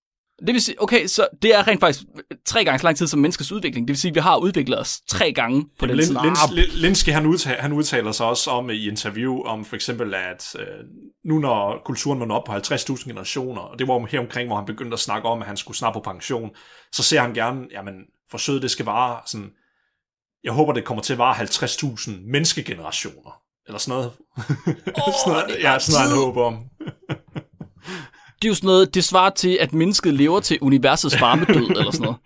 Det vil sige, okay, så det er rent faktisk tre gange så lang tid som menneskets udvikling. Det vil sige, at vi har udviklet os tre gange på den tid. Linsky, han, udtaler, han udtaler sig også om i interview, om for eksempel, at øh, nu når kulturen var op på 50.000 generationer, og det var her omkring, hvor han begyndte at snakke om, at han skulle snart på pension, så ser han gerne, jamen, forsøget det skal vare sådan, jeg håber, det kommer til at vare 50.000 menneskegenerationer, eller sådan noget. Oh, sådan noget ja, sådan noget, han håber om. det er jo sådan noget, det svarer til, at mennesket lever til universets varmedød, eller sådan noget.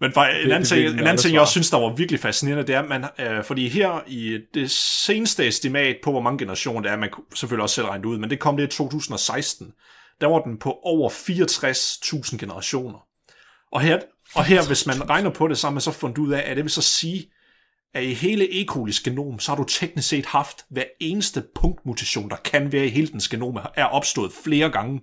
Men for, en anden ting, en anden ting jeg også synes, der var virkelig fascinerende, det er, at man, øh, fordi her i det seneste estimat på, hvor mange generationer det er, man kunne selvfølgelig også selv regne ud, men det kom det i 2016, der var den på over 64.000 generationer. Og her, og her, hvis man regner på det, så har man så fundet ud af, at det vil så sige, at i hele E. colis genom, så har du teknisk set haft hver eneste punktmutation, der kan være i hele dens genom, er opstået flere gange.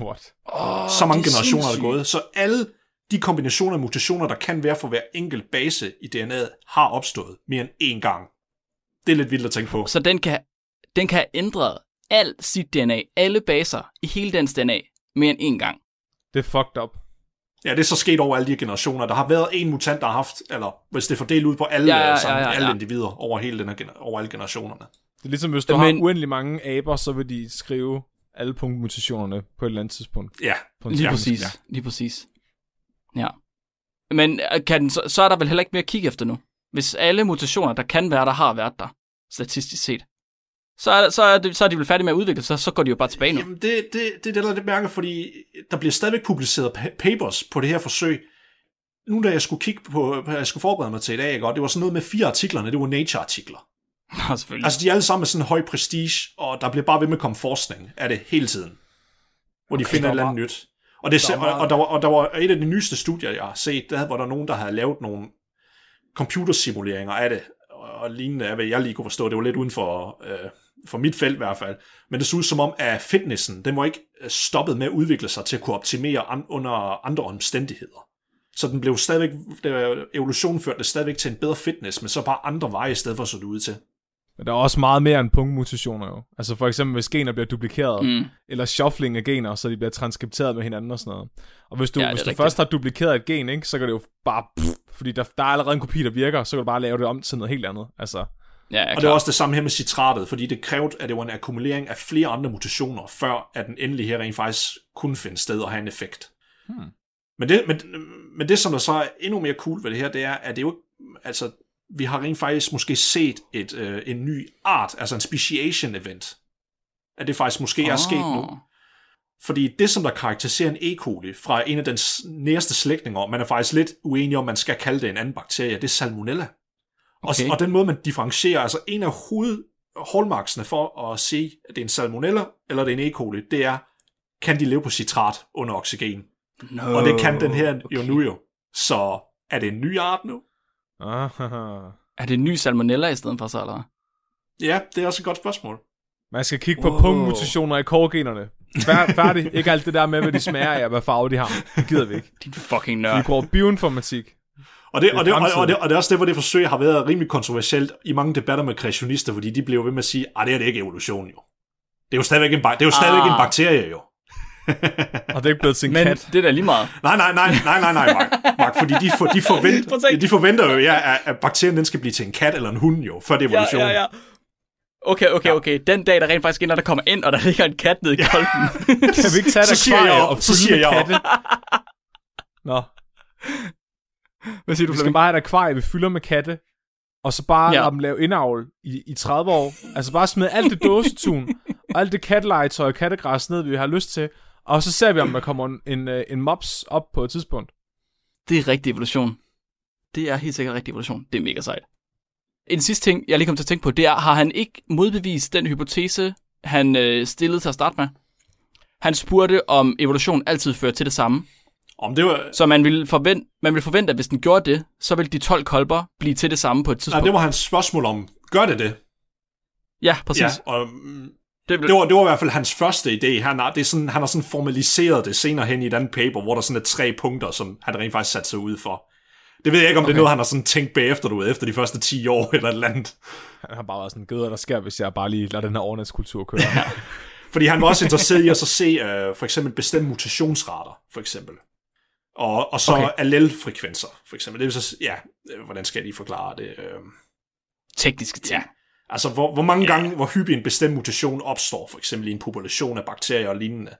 What? Oh, så mange generationer er der gået. Så alle de kombinationer af mutationer, der kan være for hver enkelt base i DNA'et, har opstået mere end én gang. Det er lidt vildt at tænke på. Så den kan, den kan have ændret alt sit DNA, alle baser i hele dens DNA, mere end én gang. Det er fucked up. Ja, det er så sket over alle de generationer. Der har været en mutant, der har haft, eller hvis det er fordelt ud på alle, ja, ja, sammen, ja, ja, ja. alle individer over, hele den her, over alle generationerne. Det er ligesom, hvis du Men... har uendelig mange aber, så vil de skrive alle punktmutationerne på et eller andet tidspunkt. Ja, på lige præcis. Ja. Lige præcis. Ja. Men øh, kan den, så, så er der vel heller ikke mere at kigge efter nu. Hvis alle mutationer, der kan være, der har været der, statistisk set, så er, så, er det, så er de vel færdige med at udvikle sig, så går de jo bare tilbage nu. Jamen, det, det, det er det, der er lidt mærke, fordi der bliver stadigvæk publiceret papers på det her forsøg. Nu da jeg skulle kigge på, jeg skulle forberede mig til i dag, ikke? og det var sådan noget med fire artiklerne, det var Nature-artikler. Ja, selvfølgelig. Altså, de er alle sammen med sådan en høj prestige, og der bliver bare ved med at komme forskning af det hele tiden. Hvor de okay, finder et eller andet nyt. Og, det, der var, og, der var, og der var et af de nyeste studier, jeg har set, der var der nogen, der havde lavet nogle computersimuleringer af det, og lignende af, hvad jeg lige kunne forstå. Det var lidt uden for, øh, for mit felt i hvert fald. Men det så ud som om, at fitnessen, den var ikke øh, stoppet med at udvikle sig til at kunne optimere an, under andre omstændigheder. Så den blev stadigvæk, evolutionen førte det stadigvæk til en bedre fitness, men så bare andre veje i stedet for at så det ud til. Men der er også meget mere end punktmutationer jo. Altså for eksempel, hvis gener bliver duplikeret, mm. eller shuffling af gener, så de bliver transkripteret med hinanden og sådan noget. Og hvis du, ja, hvis du først har duplikeret et gen, ikke, så kan det jo bare... Pff, fordi der, der er allerede en kopi, der virker, så kan du bare lave det om til noget helt andet. Altså, Ja, og det er også det samme her med citratet, fordi det krævede, at det var en akkumulering af flere andre mutationer, før at den endelige her rent faktisk kunne finde sted og have en effekt. Hmm. Men, det, men, men det, som der så er endnu mere cool ved det her, det er, at det jo altså, vi har rent faktisk måske set et, øh, en ny art, altså en speciation event. At det faktisk måske oh. er sket nu. Fordi det, som der karakteriserer en E. coli fra en af dens næreste slægtninger, man er faktisk lidt uenig om, man skal kalde det en anden bakterie, det er salmonella. Okay. Og, og den måde, man differentierer, altså en af hoved hallmarksene for at se, at det er en salmonella eller det er en E. coli, det er, kan de leve på citrat under oxygen? No, og det kan den her okay. jo nu jo. Så er det en ny art nu? Er det en ny salmonella i stedet for så, eller? Ja, det er også et godt spørgsmål. Man skal kigge på wow. punktmutationer i kårgenerne. Færdig. ikke alt det der med, hvad de smager af, hvad farve de har. Det gider vi ikke. Din fucking nørd. Vi går bioinformatik. Og det, og, det, og, og, det, og det er også det, hvor det forsøg har været rimelig kontroversielt i mange debatter med kreationister, fordi de bliver ved med at sige, at det er det ikke evolution jo. Det er jo stadigvæk en, det er jo stadigvæk ah. en bakterie jo. og det er ikke blevet til en Men kat. det er da lige meget. Nej, nej, nej, nej, nej, nej, Mark. Mark fordi de, for, de, forventer, de forventer jo, ja, at bakterien den skal blive til en kat eller en hund jo, før det er evolution. Ja, ja, ja. Okay, okay, okay. Den dag, der rent faktisk ender, der kommer ind, og der ligger en kat nede i kolben. kan vi ikke tage det så siger jeg op, og så siger jeg op. Nå. Hvad siger du, Vi skal bare have et akvarie, vi fylder med katte, og så bare ja. lade dem lave indavl i, i 30 år. Altså bare smide alt det dåsetun, og alt det kattelegetøj og kattegræs ned, vi har lyst til, og så ser vi, om der kommer en, en, øh, en mops op på et tidspunkt. Det er rigtig evolution. Det er helt sikkert rigtig evolution. Det er mega sejt. En sidste ting, jeg lige kom til at tænke på, det er, har han ikke modbevist den hypotese, han øh, stillede til at starte med? Han spurgte, om evolution altid fører til det samme. Om det var, Så man vil, forvente, man vil forvente, at hvis den gjorde det, så vil de 12 kolber blive til det samme på et nej, tidspunkt. det var hans spørgsmål om, gør det det? Ja, præcis. Ja, og mm, det, vil, det var, det var i hvert fald hans første idé. Han har, det er sådan, han har sådan formaliseret det senere hen i et andet paper, hvor der sådan er tre punkter, som han rent faktisk sat sig ud for. Det ved jeg ikke, om okay. det er noget, han har sådan tænkt bagefter, du ved, efter de første 10 år eller et eller andet. Han har bare været sådan, gøder, der sker, hvis jeg bare lige lader den her overnatskultur køre. Fordi han var også interesseret i at så se uh, for eksempel bestemte mutationsrater, for eksempel. Og, og så okay. Allelfrekvenser, for eksempel. Det vil så, ja, øh, hvordan skal lige forklare det? Uh, tekniske ting. ja, altså hvor, hvor mange gange, hvor hyppig en bestemt mutation opstår, for eksempel i en population af bakterier og lignende.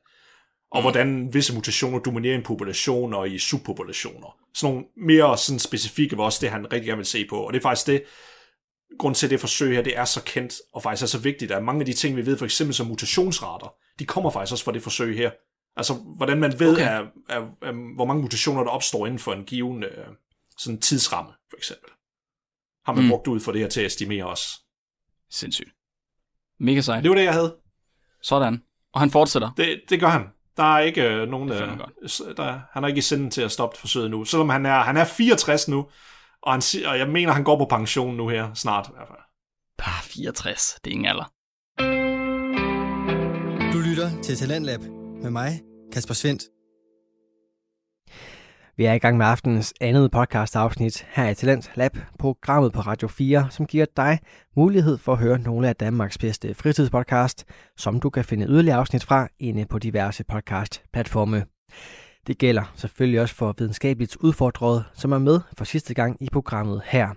Og mm. hvordan visse mutationer dominerer en population og i subpopulationer. Sådan nogle mere sådan specifikke var også det, han rigtig gerne vil se på. Og det er faktisk det, grund til at det forsøg her, det er så kendt, og faktisk er så vigtigt, at mange af de ting, vi ved, for eksempel som mutationsrater, de kommer faktisk også fra det forsøg her. Altså, hvordan man ved, Okay. at, at, at, hvor mange mutationer, der opstår inden for en given øh, sådan tidsramme, for eksempel. Har man Mm. brugt ud for det her til at estimere os. Sindssygt. Mega sejt. Det var det, jeg havde. Sådan. Og han fortsætter. Det, det gør han. Der er ikke øh, nogen... Er Øh, der, han er ikke i sinden til at stoppe forsøget nu. Selvom han er, han er 64 nu, og, han, og jeg mener, han går på pension nu her snart i hvert fald. Bare 64. Det er ingen alder. Du lytter til Talentlab med mig, Kasper Svendt. Vi er i gang med aftenens andet podcast afsnit her i Talent Lab, programmet på Radio 4, som giver dig mulighed for at høre nogle af Danmarks bedste fritidspodcast, som du kan finde yderligere afsnit fra inde på diverse podcast-platforme. Det gælder selvfølgelig også for videnskabeligt udfordret, som er med for sidste gang i programmet her.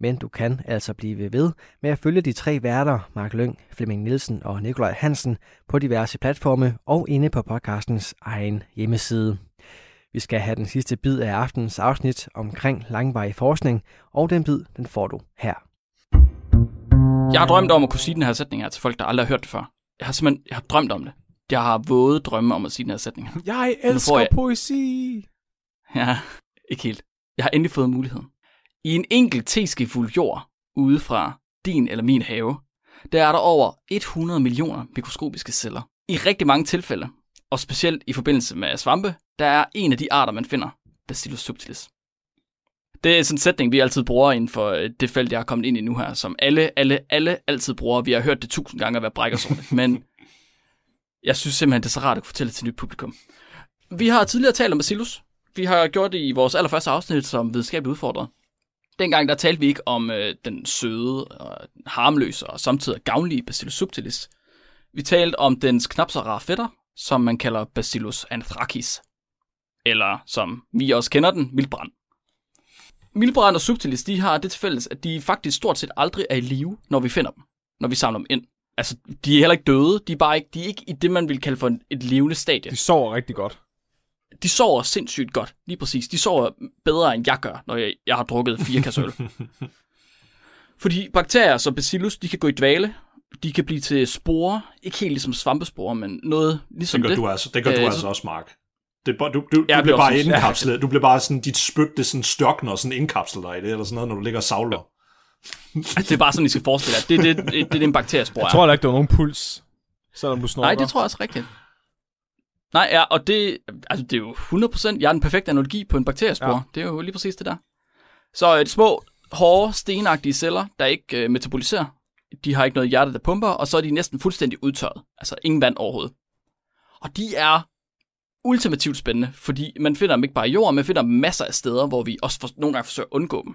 Men du kan altså blive ved med at følge de tre værter, Mark Lyng, Flemming Nielsen og Nikolaj Hansen, på diverse platforme og inde på podcastens egen hjemmeside. Vi skal have den sidste bid af aftens afsnit omkring langvarig forskning, og den bid, den får du her. Jeg har drømt om at kunne sige den her sætning her til folk, der aldrig har hørt det før. Jeg har simpelthen jeg har drømt om det. Jeg har våde drømme om at sige den her sætning. Jeg elsker jeg- poesi. Ja, ikke helt. Jeg har endelig fået muligheden. I en enkelt teskefuld jord ude fra din eller min have, der er der over 100 millioner mikroskopiske celler. I rigtig mange tilfælde, og specielt i forbindelse med svampe, der er en af de arter, man finder, Bacillus subtilis. Det er sådan en sætning, vi altid bruger inden for øh, det felt, jeg er kommet ind i nu her, som alle, alle, alle altid bruger. Vi har hørt det tusind gange at være brækkersordene, men jeg synes simpelthen, det er så rart at kunne fortælle det til et nyt publikum. Vi har tidligere talt om Bacillus. Vi har gjort det i vores allerførste afsnit som videnskabeligt udfordret. Dengang der talte vi ikke om øh, den søde, og harmløse og samtidig gavnlige Bacillus subtilis. Vi talte om dens knap så rare fætter, som man kalder Bacillus anthracis. Eller som vi også kender den, vildbrand. Vildbrand og subtilis, de har det til fælles, at de faktisk stort set aldrig er i live, når vi finder dem. Når vi samler dem ind. Altså, de er heller ikke døde. De er bare ikke, de er ikke i det, man vil kalde for et levende stadie De sover rigtig godt de sover sindssygt godt, lige præcis. De sover bedre, end jeg gør, når jeg, jeg har drukket fire kasser øl. Fordi bakterier som bacillus, de kan gå i dvale. De kan blive til sporer. Ikke helt ligesom svampespore, men noget ligesom Det det. gør du altså, det gør Øh, du så- altså også, Mark. Det er bare, du, du, Jeg du bliver bare også- indkapslet. Du bliver bare sådan, dit spyt, det er sådan størkner og sådan indkapsler dig i det, eller sådan noget, når du ligger og savler. Altså, det er bare sådan, I skal forestille jer. Det er det, det, det, det en bakteriespor Jeg er. tror heller ikke, der var nogen puls, selvom du snorker. Nej, det tror jeg også rigtigt. Nej, ja, og det, altså, det er jo 100%, jeg er den perfekte analogi på en bakteriespor. Ja. Det er jo lige præcis det der. Så øh, de små, hårde, stenagtige celler, der ikke øh, metaboliserer, de har ikke noget hjerte, der pumper, og så er de næsten fuldstændig udtørret. Altså ingen vand overhovedet. Og de er ultimativt spændende, fordi man finder dem ikke bare i jorden, man finder dem masser af steder, hvor vi også for, nogle gange forsøger at undgå dem.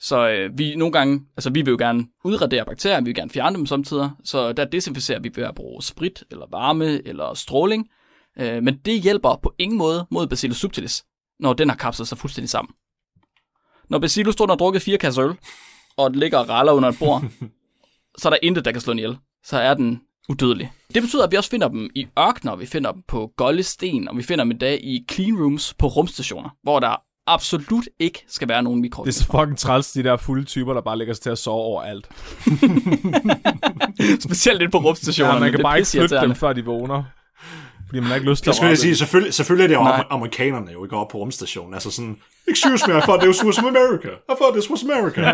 Så øh, vi nogle gange, altså vi vil jo gerne udradere bakterier, vi vil gerne fjerne dem samtidig, så der desinficerer vi ved at bruge sprit, eller varme, eller stråling. Øh, men det hjælper på ingen måde mod Bacillus subtilis, når den har kapslet sig fuldstændig sammen. Når Bacillus står og drukket fire kasser øl, og den ligger og raller under et bord, så er der intet, der kan slå den ihjel. Så er den udødelig. Det betyder, at vi også finder dem i ørkner, vi finder dem på golde sten, og vi finder dem i dag i clean rooms på rumstationer, hvor der absolut ikke skal være nogen Det er så mikroorganismer. fucking træls, de der fulde typer, der bare lægger sig til at sove overalt. Specielt lidt på rumstationerne. Ja, man kan bare ikke flytte dem, før de vågner. Fordi man har ikke lyst til Det skulle jeg sige, selvfølgelig, selvfølgelig er det jo Nej. amer- amerikanerne jo ikke op på rumstationen. Altså sådan, excuse me, I thought this was America. I thought this was America. dem.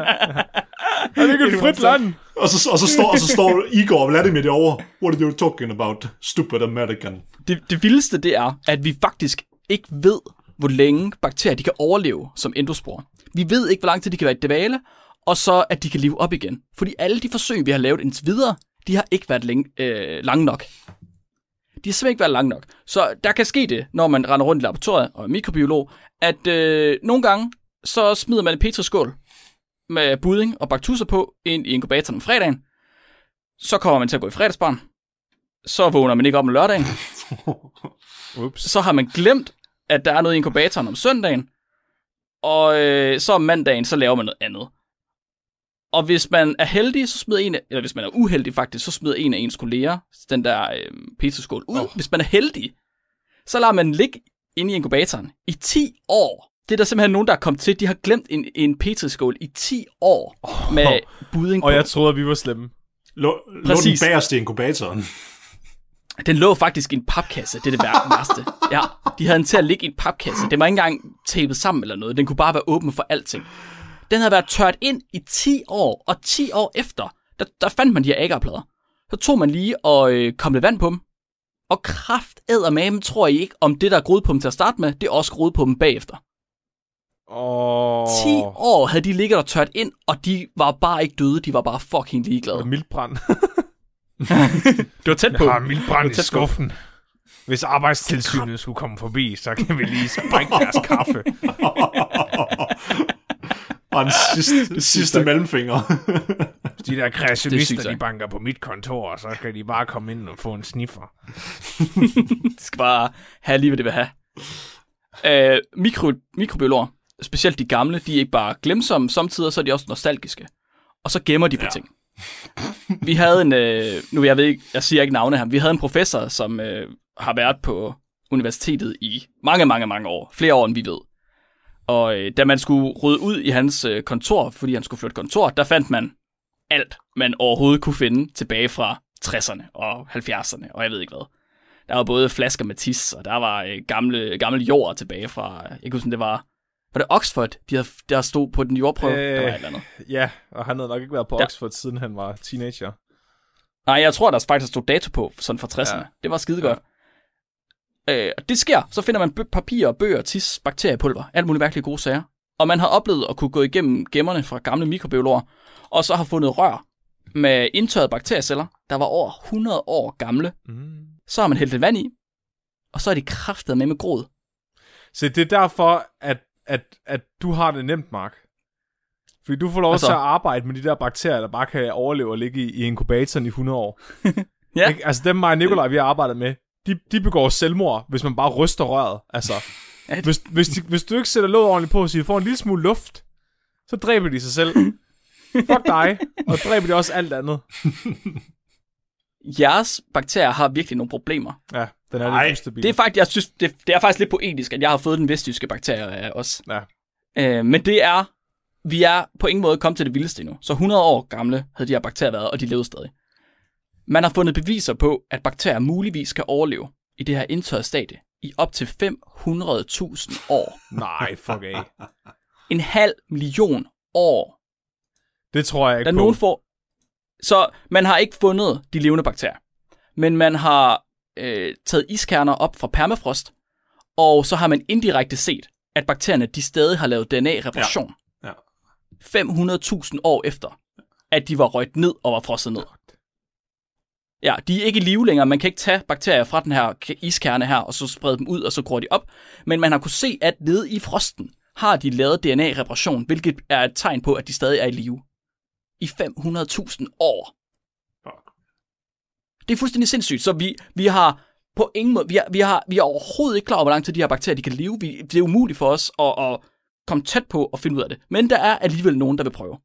Er det ikke et frit land? og, så, og, så står, og så står Igor og Vladimir derovre. What are you talking about, stupid American? Det, det vildeste, det er, at vi faktisk ikke ved, hvor længe bakterier de kan overleve som endospor. Vi ved ikke, hvor lang tid de kan være i dvale, og så at de kan leve op igen. Fordi alle de forsøg, vi har lavet indtil videre, de har ikke været længe, øh, lange nok. De har simpelthen ikke været lange nok. Så der kan ske det, når man render rundt i laboratoriet og er mikrobiolog, at øh, nogle gange, så smider man en petriskål med budding og baktusser på ind i inkubatoren om fredagen. Så kommer man til at gå i fredagsbarn. Så vågner man ikke op om lørdagen. Ups. Så har man glemt, at der er noget i inkubatoren om søndagen. Og øh, så om mandagen, så laver man noget andet. Og hvis man er heldig, så smider en, af- eller hvis man er uheldig faktisk, så smider en af ens kolleger den der øh, pizzaskål ud. Oh. Hvis man er heldig, så lader man ligge inde i inkubatoren i 10 år. Det er der simpelthen nogen, der er kommet til. De har glemt en, en petriskål i 10 år oh. med budding på. Og jeg troede, at vi var slemme. Lå, lå den bagerste i inkubatoren. Den lå faktisk i en papkasse, det er det vær- værste. Ja, de havde den til at ligge i en papkasse. Den var ikke engang tapet sammen eller noget. Den kunne bare være åben for alting. Den havde været tørt ind i 10 år, og 10 år efter, der, der fandt man de her agarplader. Så tog man lige og øh, kom lidt vand på dem. Og kraft med tror I ikke, om det, der er groet på dem til at starte med, det er også groet på dem bagefter. Åh. 10 år havde de ligget og tørt ind, og de var bare ikke døde, de var bare fucking ligeglade. Mildbrand. Det var tæt på. Jeg har mildbrand Det i tæt på. skuffen. Hvis arbejdstilsynet skulle komme forbi, så kan vi lige sprække deres kaffe. Og en sidste, sidste mellemfinger. De der er kreationister, de banker på mit kontor, og så kan de bare komme ind og få en sniffer. De skal bare have lige, hvad det vil have. Øh, mikro, mikrobiologer, specielt de gamle, de er ikke bare glemsomme, samtidig så er de også nostalgiske. Og så gemmer de på ja. Ja. ting. Vi havde en, øh, nu jeg ved ikke, jeg siger ikke navne her, vi havde en professor, som øh, har været på universitetet i mange, mange, mange år. Flere år, end vi ved. Og øh, da man skulle rydde ud i hans øh, kontor, fordi han skulle flytte kontor, der fandt man alt, man overhovedet kunne finde tilbage fra 60'erne og 70'erne, og jeg ved ikke hvad. Der var både flasker med tis, og der var øh, gamle, gamle jord tilbage fra, jeg kan huske, det var, var det Oxford, de havde, der stod på den jordprøve? Øh... Der var et eller andet. Ja, og han havde nok ikke været på Ja. Oxford, siden han var teenager. Nej, jeg tror, der faktisk stod dato på, sådan fra 60'erne. Ja. Ja. Det var skide godt. Øh, og det sker. Så finder man papir, bøger, tis, bakteriepulver, alt muligt mærkelige gode sager. Og man har oplevet at kunne gå igennem gemmerne fra gamle mikrobiologer, og så har fundet rør med indtørrede bakterieceller, der var over 100 år gamle. Mm. Så har man hældt lidt vand i, og så er de kraftet med med grod. Så det er derfor, at, at, at du har det nemt, Mark. Fordi du får lov Altså- til at arbejde med de der bakterier, der bare kan overleve og ligge i, i inkubatoren i 100 år. Ja. Ikke? Altså dem, mig og Nikolaj, vi har arbejdet med, de, de begår selvmord, hvis man bare ryster røret. Altså, hvis, hvis, de, hvis du ikke sætter låget ordentligt på, så de får en lille smule luft, så dræber de sig selv. Fuck dig, og dræber de også alt andet. Jeres bakterier har virkelig nogle problemer. Ja, den er Ej, lidt ustabil. Det er faktisk, jeg synes, det, det er faktisk lidt poetisk, at jeg har fået den vestjyske bakterie af os. Ja. Øh, men det er, vi er på ingen måde kommet til det vildeste endnu. Så 100 år gamle havde de her bakterier været, og de levede stadig. Man har fundet beviser på, at bakterier muligvis kan overleve i det her indtørrede stadie i op til 500.000 år. Nej, fuck af. En halv million år. Det tror jeg ikke Der er på. nogen får... Så man har ikke fundet de levende bakterier. Men man har øh, taget iskerner op fra permafrost, og så har man indirekte set, at bakterierne de stadig har lavet DNA-reparation. Ja. Ja. 500.000 år efter, at de var røget ned og var frosset ned. Ja, de er ikke i live længere. Man kan ikke tage bakterier fra den her iskerne her, og så sprede dem ud, og så gror de op. Men man har kunne se, at nede i frosten har de lavet DNA-reparation, hvilket er et tegn på, at de stadig er i live. I 500.000 år. Fuck. Det er fuldstændig sindssygt. Så vi, vi har på ingen måde, vi er, vi, har, vi er overhovedet ikke klar over, hvor lang tid de her bakterier de kan leve. Vi, det er umuligt for os at, at komme tæt på og finde ud af det. Men der er alligevel nogen, der vil prøve.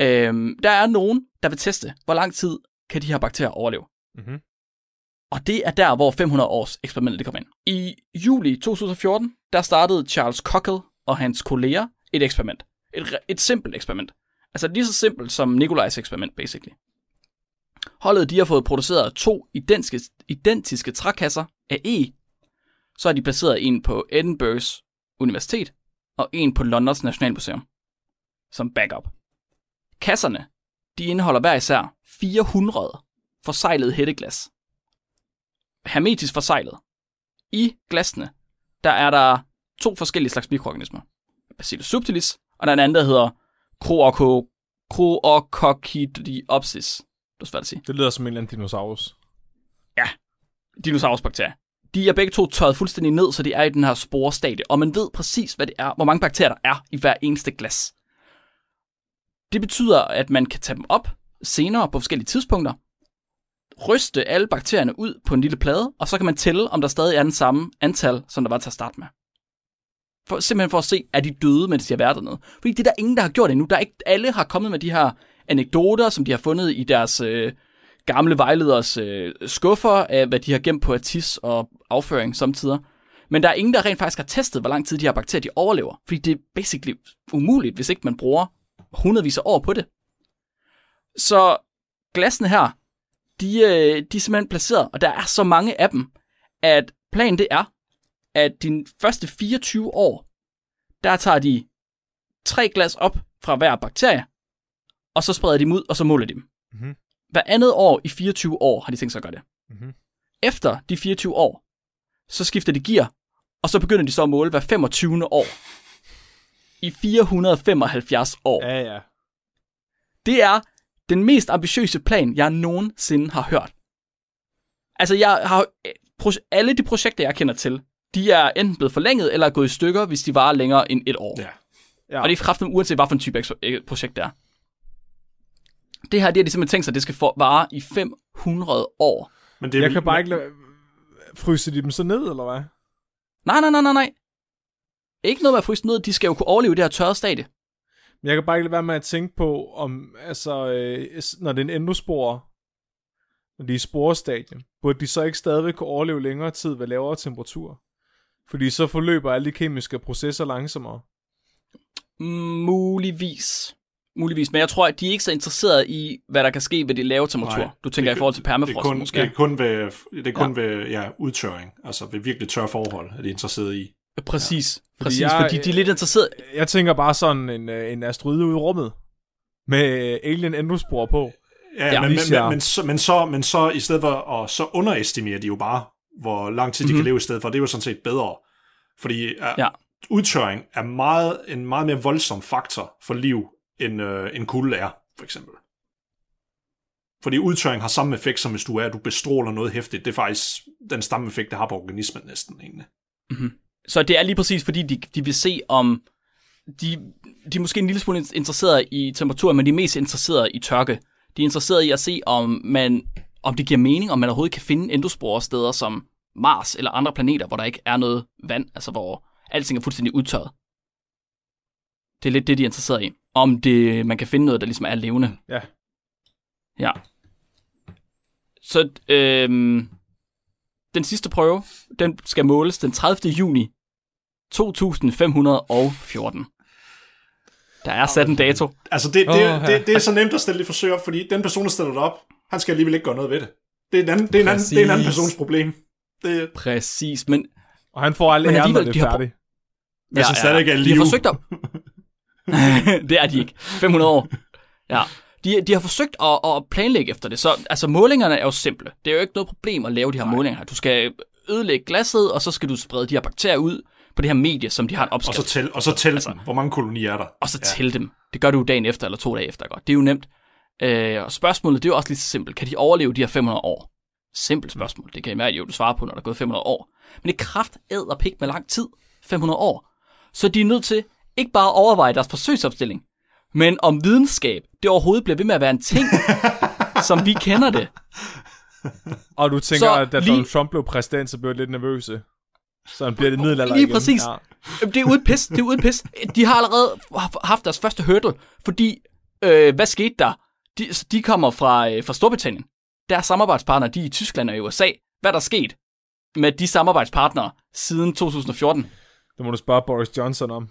Øhm, der er nogen, der vil teste, hvor lang tid kan de her bakterier overleve. Mhm. Og det er der, hvor 500 års eksperimentet kom ind. I juli 2014, der startede Charles Cockle og hans kolleger et eksperiment. Et, et simpelt eksperiment. Altså lige så simpelt som Nikolajs eksperiment, basically. Holdet de har fået produceret to identiske, identiske trækasser af E. Så er de placeret en på Edinburghs Universitet og en på Londons Nationalmuseum som backup. Kasserne de indeholder hver især 400 forsejlede hætteglas. Hermetisk forsejlet. I glasene, der er der to forskellige slags mikroorganismer. Bacillus subtilis, og der er en anden, der hedder Croorco, Croorcoccidiopsis. Det er svært at sige. Det lyder som en eller anden dinosaurus. Dinosaurusbakterier. De er begge to tørret fuldstændig ned, så de er i den her sporestadie, og man ved præcis, hvad det er, hvor mange bakterier der er i hver eneste glas. Det betyder, at man kan tage dem op senere på forskellige tidspunkter, ryste alle bakterierne ud på en lille plade, og så kan man tælle, om der stadig er den samme antal, som der var til at starte med. For, simpelthen for at se, er de døde, mens de har været dernede. Fordi det er der ingen, der har gjort endnu. Der er ikke, alle har kommet med de her anekdoter, som de har fundet i deres øh, gamle vejleders øh, skuffer af, hvad de har gemt på atis og afføring samtidig. Men der er ingen, der rent faktisk har testet, hvor lang tid de her bakterier de overlever. Fordi det er basically umuligt, hvis ikke man bruger hundredvis af år på det. Så glassene her, de, øh, de er simpelthen placeret, og der er så mange af dem, at planen det er, at de første 24 år, der tager de tre glas op fra hver bakterie, og så spreder de dem ud, og så måler de dem. Mhm. Hver andet år i 24 år har de tænkt sig at gøre det. Mhm. Efter de 24 år, så skifter de gear, og så begynder de så at måle hver 25. år. I 475 år. Ja, ja. Det er den mest ambitiøse plan, jeg nogensinde har hørt. Altså, jeg har alle de projekter, jeg kender til, de er enten blevet forlænget eller er gået i stykker, hvis de varer længere end et år. Ja. Ja. Og det er kraftigt uanset, hvad for en type projekt det er. Det her, det har de simpelthen tænkt sig, at det skal for- vare i 500 år. Men det er Jeg vel- kan bare ikke lade... Fryse de dem så ned, eller hvad? Nej, nej, nej, nej, nej. Ikke noget med at fryse ned. De skal jo kunne overleve det her tørre stadie. Men jeg kan bare ikke lade være med at tænke på, om, altså, øh, når det er en endospor, når de er i sporestadien, burde de så ikke stadigvæk kunne overleve længere tid ved lavere temperatur? Fordi så forløber alle de kemiske processer langsommere. Muligvis. Muligvis. Men jeg tror, at de er ikke så interesserede i, hvad der kan ske ved de lave temperaturer. Nej, Du tænker det i forhold til det er permafrost kun, måske. Det er kun ved, det er kun ja. ved ja, udtørring, altså ved virkelig tørre forhold, er de interesseret i. Præcis. Fordi Præcis, jeg- fordi de er lidt interesserede. Jeg tænker bare sådan en, øh, en asteroide ude i rummet, med alien endospor på. Ja, Ja, ja men, men, men, men, så, men, så, men så i stedet for, at så underestimerer de jo bare, hvor lang tid de Mhm. kan leve i stedet for. Det er jo sådan set bedre. Fordi uh, Ja. udtørring er meget, en meget mere voldsom faktor for liv, end, uh, end kulde er, for eksempel. Fordi udtørring har samme effekt, som hvis du er, at du bestråler noget hæftigt. Det er faktisk den samme effekt, det har på organismen næsten, egentlig. Så det er lige præcis, fordi de, de vil se om... De, de er måske en lille smule interesserede i temperatur, men de er mest interesserede i tørke. De er interesserede i at se, om, man, om det giver mening, om man overhovedet kan finde endosporer steder som Mars eller andre planeter, hvor der ikke er noget vand, altså hvor alting er fuldstændig udtørret. Det er lidt det, de er interesseret i. Om det, man kan finde noget, der ligesom er levende. Ja. Ja. Så øhm, den sidste prøve, den skal måles den 30. juni 2514. Der er sat en dato. Altså, det, det, oh, ja. det, det er så nemt at stille det forsøg op, fordi den person, der stiller det op, han skal alligevel ikke gøre noget ved det. Det er en anden, det er en anden, det er en anden Præcis. persons problem. Det, Præcis, men Og han får alle Men alligevel, det de er færdigt. Hvis han stadig er de live. har forsøgt at... det er de ikke. 500 år. Ja. De, de har forsøgt at, at planlægge efter det. Så altså, målingerne er jo simple. Det er jo ikke noget problem at lave de her Nej. målinger. Du skal ødelægge glasset, og så skal du sprede de her bakterier ud på det her medie, som de har en og opskrift. så tæl, og så tæl Altså- dem. Hvor mange kolonier er der? og så tælle dem. Det gør du dagen efter, eller to dage efter. Godt. Det er jo nemt. Øh, og spørgsmålet, det er jo også lige så simpelt. Kan de overleve de her 500 år? Simpelt spørgsmål. Det kan være, at du svarer på, når der er gået 500 år. Men det kraft æd og pik med lang tid. 500 år. Så de er nødt til ikke bare at overveje deres forsøgsopstilling, men om videnskab, det overhovedet bliver ved med at være en ting, som vi kender det. Og du tænker, Så at da lige- Donald Trump blev præsident, så blev jeg lidt nervøse. Så han bliver det middelalder Lige igen. præcis. Ja. Det er uden pis. Det er uden pis. De har allerede haft deres første hurdle, fordi, øh, hvad skete der? De, de kommer fra, øh, fra Storbritannien. Deres samarbejdspartnere, de er i Tyskland og i USA. Hvad er der sket med de samarbejdspartnere siden 2014? Det må du spørge Boris Johnson om.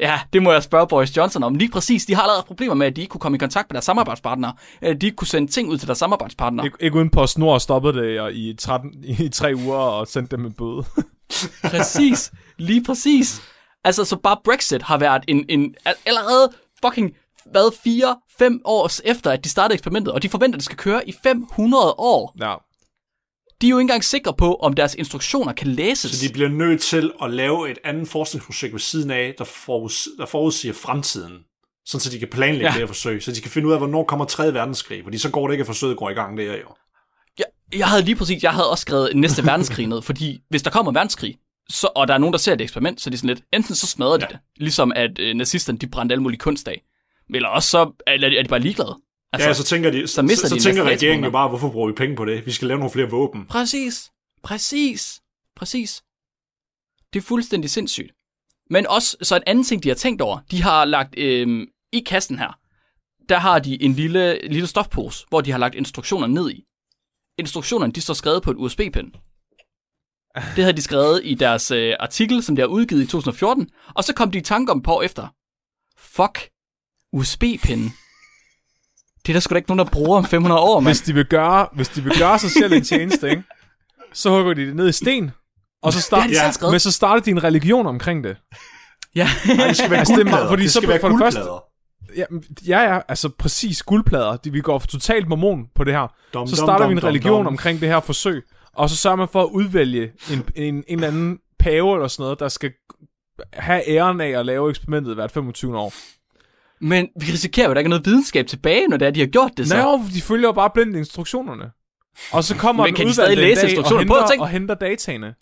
Ja, det må jeg spørge Boris Johnson om. Lige præcis, de har allerede problemer med, at de ikke kunne komme i kontakt med deres samarbejdspartnere. Øh, De ikke kunne sende ting ud til deres samarbejdspartnere. Ik- ikke uden på snor stoppede det og i, 13, i tre uger og sendte dem en bøde. Præcis. Lige præcis. Altså, så bare Brexit har været en, en allerede fucking, hvad, fire, fem år efter, at de startede eksperimentet, og de forventer, at det skal køre i 500 år. ja. De er jo ikke engang sikre på, om deres instruktioner kan læses. Så de bliver nødt til at lave et andet forskningsprojekt ved siden af, der, foruds, der forudsiger fremtiden. Sådan så de kan planlægge ja. Det her forsøg. Så de kan finde ud af, hvornår kommer 3. verdenskrig. Fordi så går det ikke, at forsøget går i gang der jo. Jeg, jeg havde lige præcis, jeg havde også skrevet næste verdenskrig ned, fordi hvis der kommer en verdenskrig, så, og der er nogen, der ser et eksperiment, så er de sådan lidt, enten så smadrer de Ja. det, ligesom at øh, nazisterne, de brændte alle mulige kunst af, eller også så er, er de bare ligeglade. Altså, ja, så tænker, de, så, så, mister så de tænker regeringen jo bare, hvorfor bruger vi penge på det? Vi skal lave nogle flere våben. Præcis. Præcis. Præcis. Det er fuldstændig sindssygt. Men også, så en anden ting, de har tænkt over, de har lagt øh, i kassen her, der har de en lille, lille stofpose, hvor de har lagt instruktioner ned i. Instruktionerne, de står skrevet på et USB-pen. Det havde de skrevet i deres øh, artikel, som de har udgivet i 2014, og så kom de i tanke om et par år efter. Fuck, USB-pinden. Det er der sgu da ikke nogen, der bruger om 500 år, mand. Hvis de vil gøre, hvis de vil gøre sig selv en tjeneste, ikke? så hugger de det ned i sten, og så Det starter, har de selv skrevet. men så starter de en religion omkring det. Ja. Nej, det skal være Altså, det er guldplader. meget- fordi det så skal være for det første- guldplader. Ja, ja, ja, altså præcis guldplader. De, vi går totalt mormon på det her. Dum, så starter dum, vi en dum, religion dum. omkring det her forsøg, og så sørger man for at udvælge en, en, en eller anden pave eller sådan noget, der skal have æren af at lave eksperimentet hvert 25 år. Men vi risikerer jo, at der ikke er noget videnskab tilbage, når det er, de har gjort det så. Nå, de følger jo bare blindt instruktionerne. Og så kommer Men kan de stadig læse instruktionerne? Prøv at tænke- og henter dataene.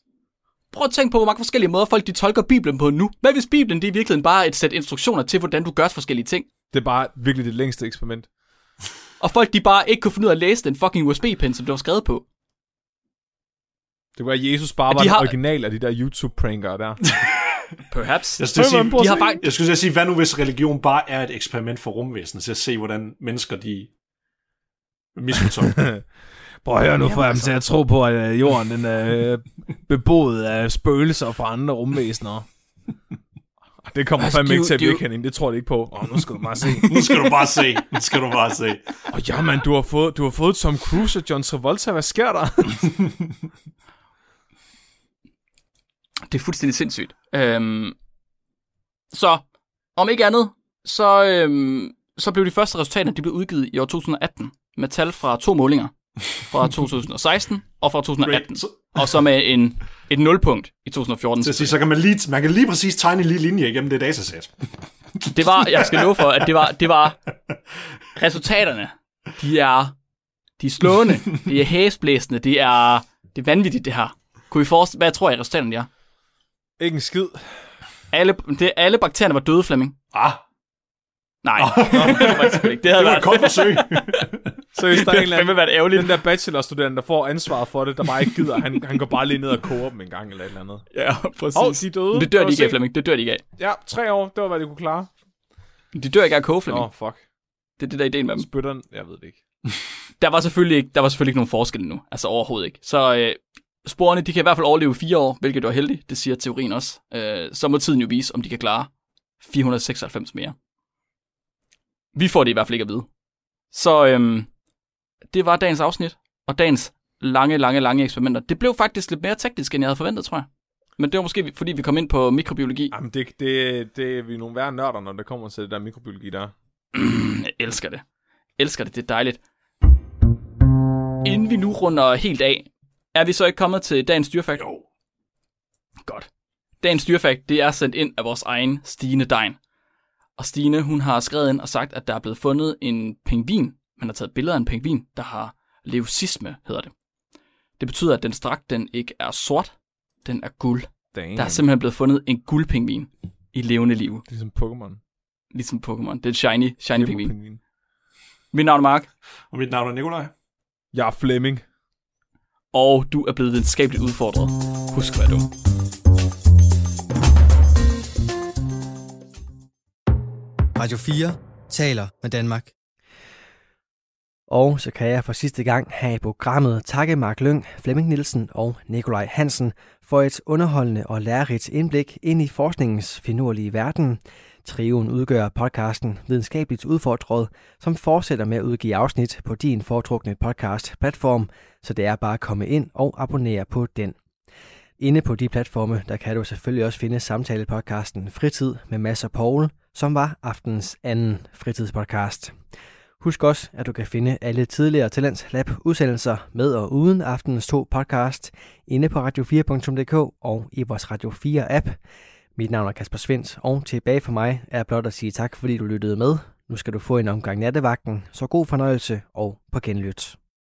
Prøv at tænke på, hvor mange forskellige måder folk de tolker Bibelen på nu. Hvad hvis Bibelen det er i virkeligheden bare et sæt instruktioner til, hvordan du gør forskellige ting? Det er bare virkelig det længste eksperiment. Og folk de bare ikke kunne finde ud af at læse den fucking USB-pen, som det var skrevet på. Det var, Jesus bare de var har- har... original af de der YouTube-prankere der. Perhaps. Jeg skulle, sige, De har faktisk... jeg skulle sige, hvad nu hvis religion bare er et eksperiment for rumvæsenet, til at se, hvordan mennesker de misfortolker. Prøv at høre nu, Jamen, for altså. til at tro på, at øh, jorden den er øh, beboet af spøgelser fra andre rumvæsener. Det kommer Altså, fandme ikke til at virke, Henning. Det tror de ikke på. Åh, nu skal du bare se. nu skal du bare se. Nu skal du bare se. Åh, ja, man, du har fået, du har fået Tom Cruise og John Travolta. Hvad sker der? Det er fuldstændig sindssygt. Øhm, så, om ikke andet, så, øhm, så blev de første resultater, de blev udgivet i år 2018, med tal fra to målinger. Fra 2016 og fra 2018. Great. Så, Og så med en, et nulpunkt i 2014. til at sige, så kan man lige, man kan lige præcis tegne en lille linje igennem det datasæt. Det var, jeg skal love for, at det var, det var resultaterne. De er, de er slående, de er hæsblæsende, det er, det er vanvittigt det her. Kunne I forestille, hvad tror jeg resultaterne er? Ikke en skid. Alle, det, alle bakterierne var døde, Flemming. Ah, Nej, det var det ikke. Det havde det var været, et godt forsøg. Så hvis der er en eller anden, været ærgerligt. den der bachelorstuderende, der får ansvaret for det, der bare ikke gider, han, han går bare lige ned og koger dem en gang eller et eller andet. Ja, præcis. Åh, oh, de døde. Men det dør de ikke af. Flemming. Det dør de ikke af. Ja, tre år, det var, hvad de kunne klare. De dør ikke af at koge, Åh, Flemming. oh, fuck. Det er det, der er ideen med dem. Spytteren, jeg ved det ikke. Der var selvfølgelig ikke, der var selvfølgelig ikke nogen forskel nu. Altså overhovedet ikke. Så øh, sporene, de kan i hvert fald overleve fire år, hvilket er heldigt. Det siger teorien også. Øh, så må tiden jo vise, om de kan klare 496 mere. Vi får det i hvert fald ikke at vide. Så øhm, det var dagens afsnit, og dagens lange, lange, lange eksperimenter. Det blev faktisk lidt mere teknisk, end jeg havde forventet, tror jeg. Men det var måske, fordi vi kom ind på mikrobiologi. Jamen, det, det, det er vi nogle værre nørder, når det kommer til det der mikrobiologi der. Jeg elsker det. Elsker det, det er dejligt. Inden vi nu runder helt af, er vi så ikke kommet til dagens dyrfakt? Jo. Godt. Dagens dyrfakt, det er sendt ind af vores egen Stine Dein. Og Stine, hun har skrevet ind og sagt, at der er blevet fundet en pingvin. Man har taget billeder af en pingvin, der har leucisme, hedder det. Det betyder, at den strak, den ikke er sort, den er guld. Damn. Der er simpelthen blevet fundet en guldpingvin i levende liv. Ligesom Pokémon. Ligesom Pokémon. Det er en shiny, shiny pingvin. Pingvin. Mit navn er Mark. Og mit navn er Nikolaj. Jeg er Flemming. Og du er blevet videnskabeligt udfordret. Husk hvad du. Radio 4 taler med Danmark. Og så kan jeg for sidste gang her i programmet takke Mark Lyng, Flemming Nielsen og Nikolaj Hansen for et underholdende og lærerigt indblik ind i forskningens finurlige verden. Trioen udgør podcasten Videnskabeligt Udfordret, som fortsætter med at udgive afsnit på din foretrukne podcast-platform, så det er bare at komme ind og abonnere på den. Inde på de platforme, der kan du selvfølgelig også finde samtalepodcasten Fritid med Mads og Paul, som var aftens anden fritidspodcast. Husk også, at du kan finde alle tidligere Talents Lab udsendelser med og uden aftenens to podcast inde på radio4.dk og i vores Radio 4 app. Mit navn er Kasper Svens, og tilbage for mig er blot at sige tak, fordi du lyttede med. Nu skal du få en omgang nattevagten, så god fornøjelse og på genlyt.